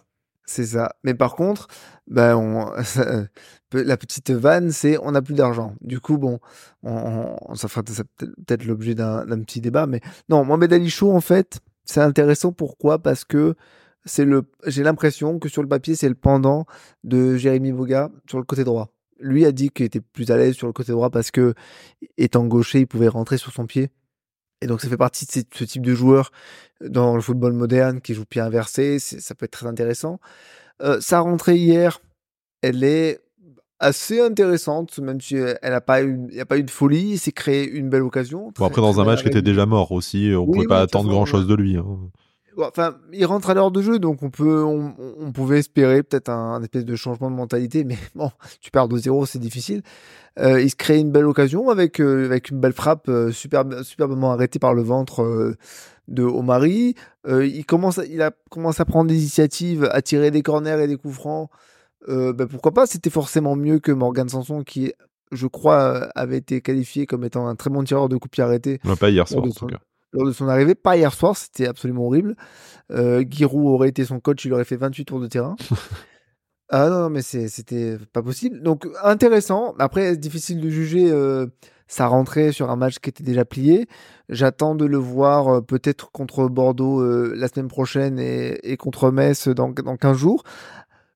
c'est ça. Mais par contre, ben on, [LAUGHS] la petite vanne, c'est on n'a plus d'argent. Du coup, bon, on, ça fera peut-être l'objet d'un petit débat. Mais non, Mohamed Ali Chou, en fait, c'est intéressant. Pourquoi? Parce que c'est le, j'ai l'impression que sur le papier, c'est le pendant de Jérémy Boga sur le côté droit lui a dit qu'il était plus à l'aise sur le côté droit parce que, étant gaucher, il pouvait rentrer sur son pied. Et donc, ça fait partie de ce type de joueur dans le football moderne qui joue pied inversé. Ça peut être très intéressant. Euh, sa rentrée hier, elle est assez intéressante, même si elle n'a pas eu, a pas eu de folie. Il s'est créé une belle occasion. Bon, après, dans un match qui était déjà mort aussi, on ne pouvait pas attendre grand chose de lui. Hein. Enfin, il rentre à l'heure de jeu, donc on peut, on, pouvait espérer peut-être un, espèce de changement de mentalité, mais [LAUGHS] bon, tu perds de zéro, c'est difficile. Euh, il se crée une belle occasion avec euh, avec une belle frappe euh, superbe, superbement arrêtée par le ventre de Omari. il commence, il a commencé à prendre des initiatives, à tirer des corners et des coups francs. Ben pourquoi pas C'était forcément mieux que Morgan Sanson qui, je crois, avait été qualifié comme étant un très bon tireur de coups arrêtés. pas hier soir en tout cas lors de son arrivée. Pas hier soir, c'était absolument horrible. Euh, Giroud aurait été son coach, il aurait fait 28 tours de terrain. [LAUGHS] ah non, mais c'était pas possible. Donc intéressant. Après, difficile de juger euh, sa rentrée sur un match qui était déjà plié? J'attends de le voir euh, peut-être contre Bordeaux euh, la semaine prochaine et, et contre Metz dans, dans 15 jours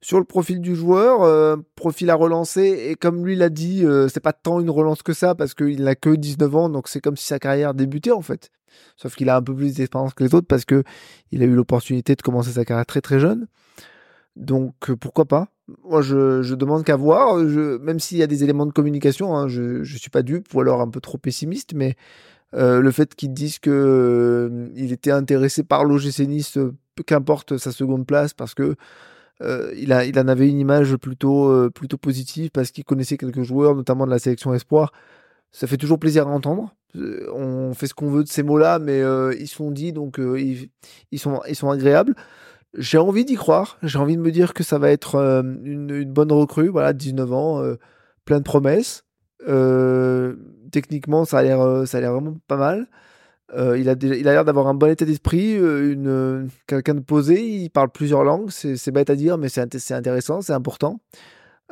sur le profil du joueur, euh, profil à relancer, et comme lui l'a dit, euh, c'est pas tant une relance que ça, parce qu'il n'a que 19 ans, donc c'est comme si sa carrière débutait en fait. Sauf qu'il a un peu plus d'expérience que les autres, parce que il a eu l'opportunité de commencer sa carrière très très jeune. Donc euh, pourquoi pas? Moi je, demande qu'à voir, même s'il y a des éléments de communication, hein, je, je suis pas dupe, ou alors un peu trop pessimiste, mais le fait qu'ils disent que il était intéressé par l'OGC Nice, qu'importe sa seconde place, parce que euh, il, en avait une image plutôt, euh, plutôt positive parce qu'il connaissait quelques joueurs, notamment de la sélection Espoir. Ça fait toujours plaisir à entendre. Euh, on fait ce qu'on veut de ces mots-là, mais ils sont dits, donc ils, ils, sont, agréables. J'ai envie d'y croire. J'ai envie de me dire que ça va être une, bonne recrue. Voilà, 19 ans, plein de promesses. techniquement, ça a l'air, vraiment pas mal. Euh, il a l'air d'avoir un bon état d'esprit, euh, quelqu'un de posé. Il parle plusieurs langues. C'est bête à dire, mais c'est intéressant, c'est important.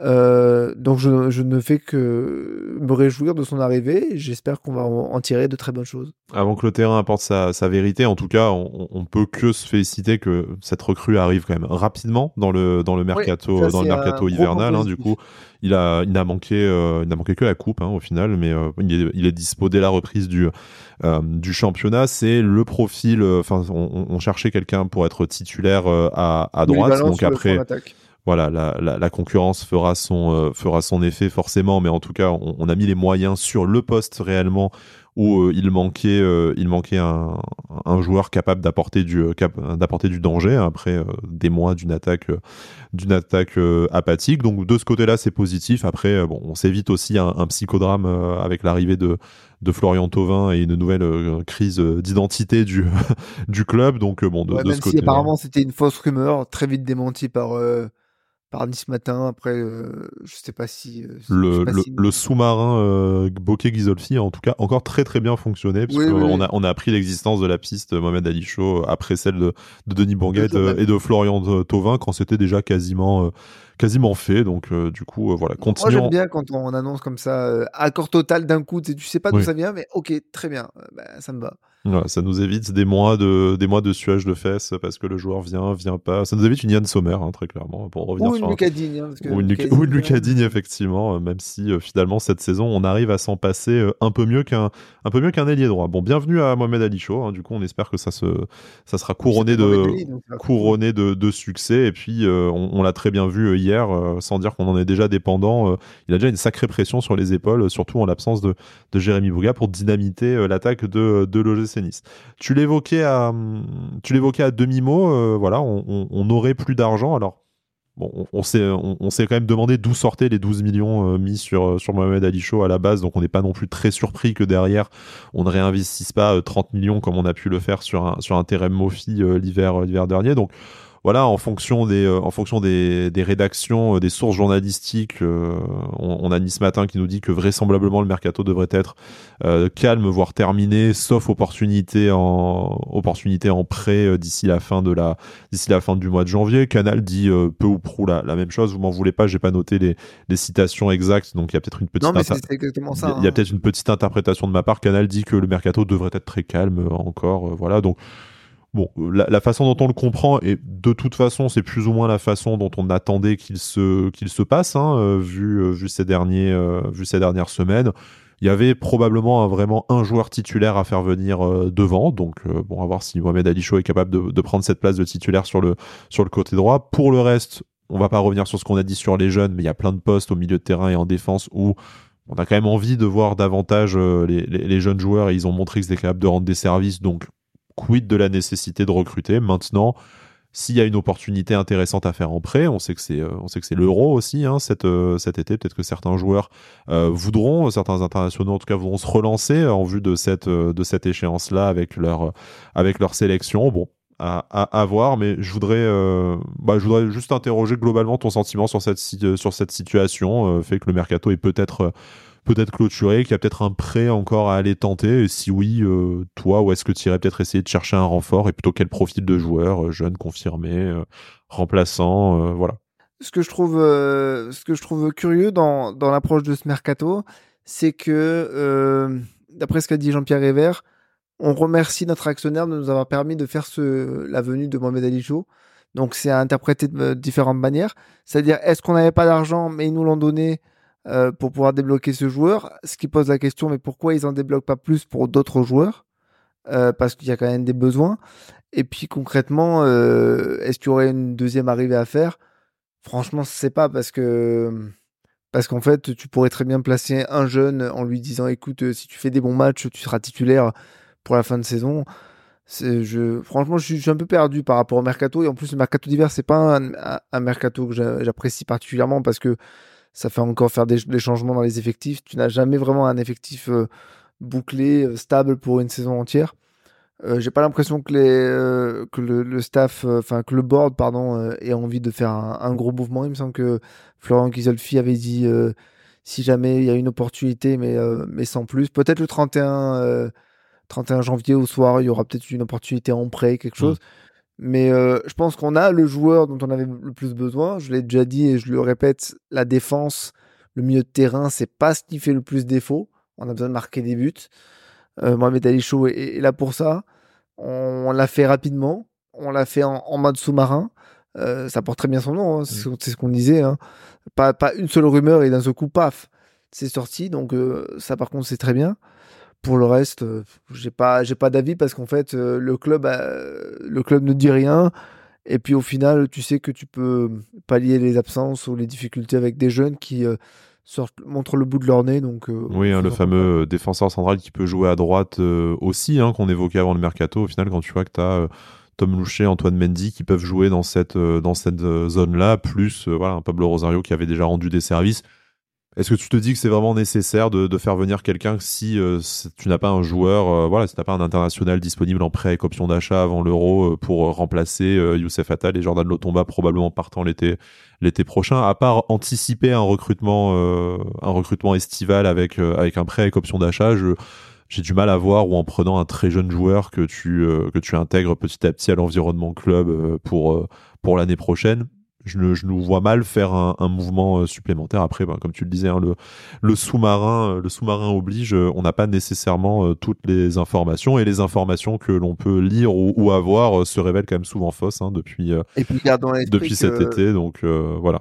Euh, donc je, je, ne fais que me réjouir de son arrivée. J'espère qu'on va en, tirer de très bonnes choses. Avant que le terrain apporte sa, sa vérité, en tout cas, on, on, peut que se féliciter que cette recrue arrive quand même rapidement dans le dans le mercato dans le mercato hivernal. Hein, du coup, il a il n'a manqué euh, il n'a manqué que la coupe hein, au final, mais euh, il, est, il est dispo dès la reprise du euh, du championnat. C'est le profil. Enfin, on, on, cherchait quelqu'un pour être titulaire à, à droite. Donc après voilà, la, la, la, concurrence fera son, euh, fera son effet forcément, mais en tout cas, on, on, a mis les moyens sur le poste réellement où euh, il manquait, euh, il manquait un, un, joueur capable d'apporter du, d'apporter du danger après des mois d'une attaque, d'une attaque apathique. Donc de ce côté-là, c'est positif. Après, bon, on s'évite aussi un, un psychodrame avec l'arrivée de, de Florian Thauvin et une nouvelle crise d'identité du, [LAUGHS] du club. Donc bon, de, de ce côté. Apparemment, c'était une fausse rumeur, très vite démentie par Nice matin. Après, euh, je sais pas si euh, le, le, le sous-marin euh, Bokeh Ghisolfi a en tout cas encore très très bien fonctionné parce qu'on a on a appris l'existence de la piste Mohamed Ali Show après celle de, de Denis Banguet et de Florian Thauvin quand c'était déjà quasiment quasiment fait. Donc, du coup, voilà, continuons. Moi, j'aime bien quand on annonce comme ça, accord total d'un coup. Tu sais pas d'où ça vient, mais ok, très bien, ben, ça me va ça nous évite des mois de des mois de suage de fesses parce que le joueur vient, vient pas. Ça nous évite une Yann Sommer, hein, très clairement, pour revenir ou sur une Lucadine, hein, ou, une ou une Lucadine, effectivement, euh, même si euh, finalement cette saison on arrive à s'en passer euh, un peu mieux qu'un un peu mieux qu'un ailier droit. Bon, bienvenue à Mohamed Ali Show. Hein, du coup, on espère que ça se ça sera couronné de couronné de, de, succès. Et puis on, on l'a très bien vu hier, sans dire qu'on en est déjà dépendant. il a déjà une sacrée pression sur les épaules, surtout en l'absence de de Jérémy Bouga pour dynamiter l'attaque de de l'OGC Nice. Tu l'évoquais à, l'évoquais à demi-mot, euh, voilà, on, on, aurait plus d'argent. Alors, bon, on, s'est, on, quand même demandé d'où sortaient les 12 millions euh, mis sur, euh, sur Mohamed Ali Show à la base, donc on n'est pas non plus très surpris que derrière, on ne réinvestisse pas 30 millions comme on a pu le faire sur un, sur un terrain Mofi l'hiver, l'hiver dernier. Donc, voilà, en fonction des, euh, en fonction des, des rédactions, euh, des sources journalistiques, euh, on, on, a Nice Matin qui nous dit que vraisemblablement le mercato devrait être calme, voire terminé, sauf opportunité en, opportunité en prêt d'ici la fin de la, d'ici la fin du mois de janvier. Canal dit peu ou prou la, la même chose. Vous m'en voulez pas, j'ai pas noté les, les citations exactes, donc il y a peut-être une petite. Non, mais c'est exactement ça. Il y a, hein. peut-être une petite interprétation de ma part. Canal dit que le mercato devrait être très calme encore, voilà. Donc Bon, la, façon dont on le comprend, et de toute façon, c'est plus ou moins la façon dont on attendait qu'il se, passe, hein, euh, vu, euh, vu, ces derniers, euh, dernières semaines. Il y avait probablement vraiment un joueur titulaire à faire venir devant, donc bon, à voir si Mohamed Ali est capable de, prendre cette place de titulaire sur le, côté droit. Pour le reste, on va pas revenir sur ce qu'on a dit sur les jeunes, mais il y a plein de postes au milieu de terrain et en défense où on a quand même envie de voir davantage les, jeunes joueurs et ils ont montré qu'ils étaient capables de rendre des services, donc quid de la nécessité de recruter Maintenant, s'il y a une opportunité intéressante à faire en prêt, on sait que c'est, euh, l'euro aussi hein, cet, euh, cet été. Peut-être que certains joueurs euh, voudront, certains internationaux en tout cas voudront se relancer en vue de cette, échéance-là avec leur, avec sélection. Bon, à, à, voir, mais je voudrais, bah, je voudrais juste interroger globalement ton sentiment sur cette, sur cette situation, fait que le mercato est peut-être peut-être clôturé, qu'il y a peut-être un prêt encore à aller tenter Et si oui, euh, toi, où est-ce que tu irais peut-être essayer de chercher un renfort et plutôt quel profil de joueur, euh, jeune, confirmé, euh, remplaçant, voilà. Ce que je trouve, ce que je trouve curieux dans, dans l'approche de ce mercato, c'est que, d'après ce qu'a dit Jean-Pierre Révert, on remercie notre actionnaire de nous avoir permis de faire la venue de Mohamed Ali Donc c'est à interpréter de différentes manières. C'est-à-dire, est-ce qu'on n'avait pas d'argent, mais ils nous l'ont donné euh, pour pouvoir débloquer ce joueur. Ce qui pose la question, mais pourquoi ils en débloquent pas plus pour d'autres joueurs euh, Parce qu'il y a quand même des besoins. Et puis concrètement, euh, est-ce qu'il y aurait une deuxième arrivée à faire? Franchement, je sais pas parce que parce qu'en fait, tu pourrais très bien placer un jeune en lui disant, écoute, si tu fais des bons matchs, tu seras titulaire pour la fin de saison. Je, franchement, je suis, un peu perdu par rapport au mercato. Et en plus, le mercato d'hiver, c'est pas un mercato que j'apprécie particulièrement parce que ça fait encore faire des, changements dans les effectifs. Tu n'as jamais vraiment un effectif euh, bouclé, euh, stable pour une saison entière. Euh, j'ai pas l'impression que, les, que le, staff, enfin que le board, pardon, ait envie de faire un, gros mouvement. Il me semble que Florent Kiselfi avait dit si jamais il y a une opportunité, mais, mais sans plus. Peut-être le 31, 31 janvier au soir, il y aura peut-être une opportunité en prêt, quelque chose. Mais je pense qu'on a le joueur dont on avait le plus besoin. Je l'ai déjà dit et je le répète, la défense, le milieu de terrain, c'est pas ce qui fait le plus défaut. On a besoin de marquer des buts. Mohamed Ali Chou est, là pour ça. On, l'a fait rapidement. On l'a fait en, mode sous-marin. ça porte très bien son nom. Hein. C'est ce qu'on disait. Hein. Pas, pas une seule rumeur et d'un seul coup, paf, c'est sorti. Donc ça, par contre, c'est très bien. Pour le reste, euh, j'ai pas, j'ai pas d'avis parce qu'en fait, euh, le club, le club ne dit rien. Et puis au final, tu sais que tu peux pallier les absences ou les difficultés avec des jeunes qui euh, sortent, montrent le bout de leur nez. Donc, oui, hein, le fameux défenseur central qui peut jouer à droite aussi, hein, qu'on évoquait avant le mercato. Au final, quand tu vois que tu as Tom Loucher, Antoine Mendy qui peuvent jouer dans cette, dans cette zone-là, plus voilà, un Pablo Rosario qui avait déjà rendu des services. Est-ce que tu te dis que c'est vraiment nécessaire de, faire venir quelqu'un si euh, tu n'as pas un joueur, euh, voilà, si tu n'as pas un international disponible en prêt avec option d'achat avant l'Euro euh, pour remplacer Youssef Attal et Jordan Lotomba probablement partant l'été l'été prochain, à part anticiper un recrutement un recrutement estival avec avec un prêt avec option d'achat, j'ai du mal à voir ou en prenant un très jeune joueur que tu que tu intègres petit à petit à l'environnement club pour pour l'année prochaine je, nous vois mal faire un, mouvement euh, supplémentaire. Après, ben, comme tu le disais, hein, le, sous-marin, euh, le sous-marin oblige. Euh, on n'a pas nécessairement toutes les informations et les informations que l'on peut lire ou, avoir se révèlent quand même souvent fausses hein, depuis depuis cet été. Donc voilà.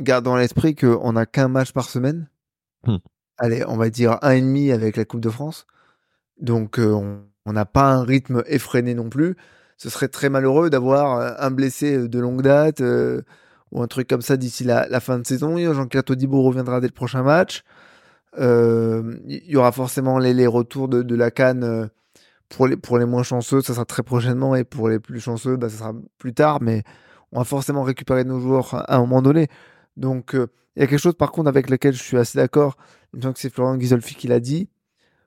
Gardons à l'esprit qu'on n'a qu'un match par semaine. Hmm. Allez, on va dire un et demi avec la Coupe de France. Donc on n'a pas un rythme effréné non plus ce serait très malheureux d'avoir euh, un blessé euh, de longue date euh, ou un truc comme ça d'ici la, fin de saison. Jean-Claude Todibo reviendra dès le prochain match. Il y aura forcément les, retours de, la canne pour les, moins chanceux, ça sera très prochainement, et pour les plus chanceux, bah, ça sera plus tard, mais on va forcément récupérer nos joueurs à un moment donné. Donc, il y a quelque chose par contre avec lequel je suis assez d'accord. Il me semble que c'est Florian Ghisolfi qui l'a dit.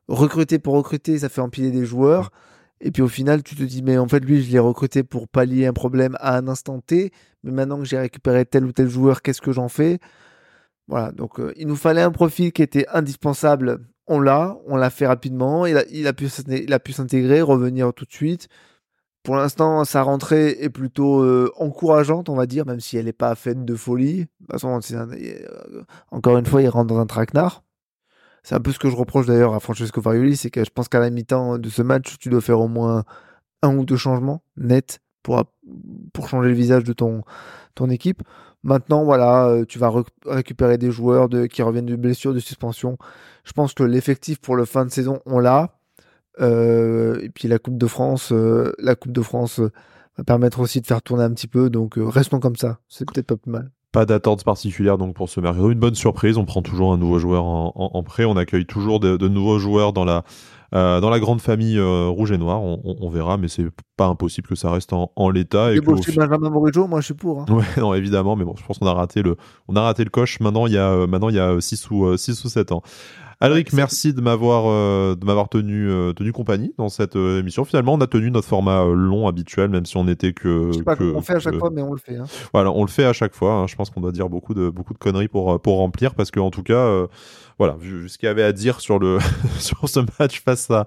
Recruter pour recruter, ça fait empiler des joueurs. Et puis au final, tu te dis, mais en fait, lui, je l'ai recruté pour pallier un problème à un instant T. Mais maintenant que j'ai récupéré tel ou tel joueur, qu'est-ce que j'en fais? Voilà, donc euh, il nous fallait un profil qui était indispensable. On l'a, on l'a fait rapidement. Il a, pu s'intégrer, revenir tout de suite. Pour l'instant, sa rentrée est plutôt euh, encourageante, on va dire, même si elle n'est pas faite de folie. De toute façon, euh, encore une fois, il rentre dans un traquenard. C'est un peu ce que je reproche d'ailleurs à Francesco Farioli, c'est que je pense qu'à la mi-temps de ce match, tu dois faire au moins un ou deux changements nets pour, pour changer le visage de ton, ton équipe. Maintenant, voilà, euh, tu vas récupérer des joueurs de, qui reviennent de blessures, de suspension. Je pense que l'effectif pour le fin de saison, on l'a. Euh, et puis la Coupe de France, euh, la Coupe de France va permettre aussi de faire tourner un petit peu. Donc restons comme ça. C'est peut-être pas plus mal. Pas d'attente particulière donc pour ce mercato. Une bonne surprise. On prend toujours un nouveau joueur en, prêt. On accueille toujours de, nouveaux joueurs dans la euh, dans la grande famille euh, rouge et noir. On, verra, mais c'est pas impossible que ça reste en, l'état. Et moi je suis pour. Hein. Ouais, [LAUGHS] non, évidemment, mais bon, je pense qu'on a raté le on a raté le coche. Maintenant il y a euh, maintenant il y a 6 ou 6 ou 7 ans. Alric, merci de m'avoir euh, de m'avoir tenu euh, tenu compagnie dans cette euh, émission. Finalement, on a tenu notre format long habituel, même si on n'était que. Je sais pas on fait à chaque fois, mais on le fait. Hein. Voilà, on le fait à chaque fois. Hein. Je pense qu'on doit dire beaucoup de beaucoup de conneries pour pour remplir, parce que en tout cas, voilà, vu ce qu'il y avait à dire sur le [LAUGHS] sur ce match face à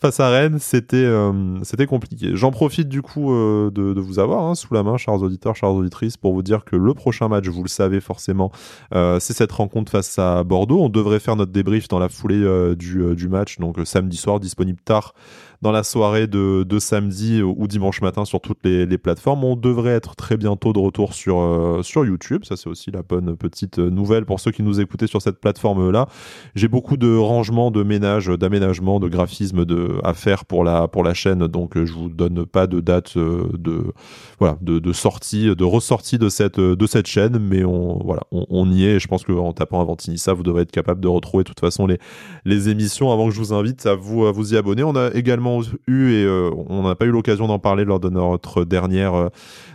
face à Rennes, c'était euh, c'était compliqué. J'en profite du coup euh, de, vous avoir hein, sous la main, chers auditeurs, chers auditrices, pour vous dire que le prochain match, vous le savez forcément, euh, c'est cette rencontre face à Bordeaux. On devrait faire notre débrief dans la foulée du, du match, donc samedi soir, disponible tard dans la soirée de, samedi ou dimanche matin sur toutes les, plateformes. On devrait être très bientôt de retour sur, euh, sur YouTube. Ça, c'est aussi la bonne petite nouvelle pour ceux qui nous écoutaient sur cette plateforme-là. J'ai beaucoup de rangements, de ménage, d'aménagement, de graphisme de, à faire pour la, pour la chaîne. Donc, je vous donne pas de date euh, de, voilà, de, sortie, de ressortie de cette, de cette chaîne, mais on, voilà, on y est. je pense qu'en tapant Avantinissa, vous devrez être capable de retrouver de toute façon les, les émissions avant que je vous invite à vous, à vous y abonner. On a également eu, et euh, on n'a pas eu l'occasion d'en parler lors de notre dernière, euh,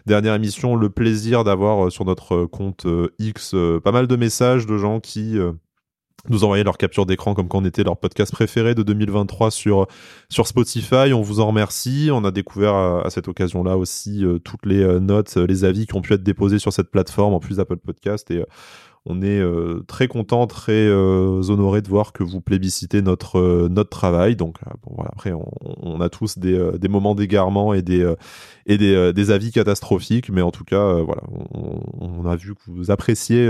dernière émission, le plaisir d'avoir euh, sur notre compte X pas mal de messages de gens qui nous envoyaient leur capture d'écran comme quand on était leur podcast préféré de 2023 sur sur Spotify. On vous en remercie. On a découvert à, cette occasion-là aussi toutes les notes, les avis qui ont pu être déposés sur cette plateforme en plus d'Apple Podcast et On est très content, très honoré de voir que vous plébiscitez notre notre travail. Donc bon, voilà, après on, on, a tous des, des moments d'égarement et des et des, des, avis catastrophiques, mais en tout cas voilà, on, on, a vu que vous appréciez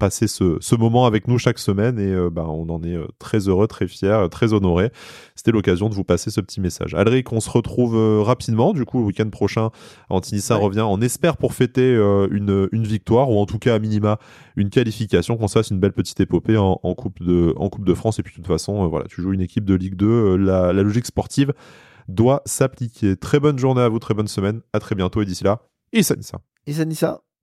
passer ce, ce moment avec nous chaque semaine et bah, on en est très heureux, très fier, très honoré. C'était l'occasion de vous passer ce petit message. Alric, on se retrouve rapidement du coup le week-end prochain. Antinissa revient. On espère pour fêter une une victoire ou en tout cas à minima une qualification, qu'on se fasse une belle petite épopée en, coupe, de, France. Et puis de toute façon, euh, voilà, tu joues une équipe de Ligue 2, euh, la, la logique sportive doit s'appliquer. Très bonne journée à vous, très bonne semaine, à très bientôt et d'ici là, Issa Nissa. Issa Nissa.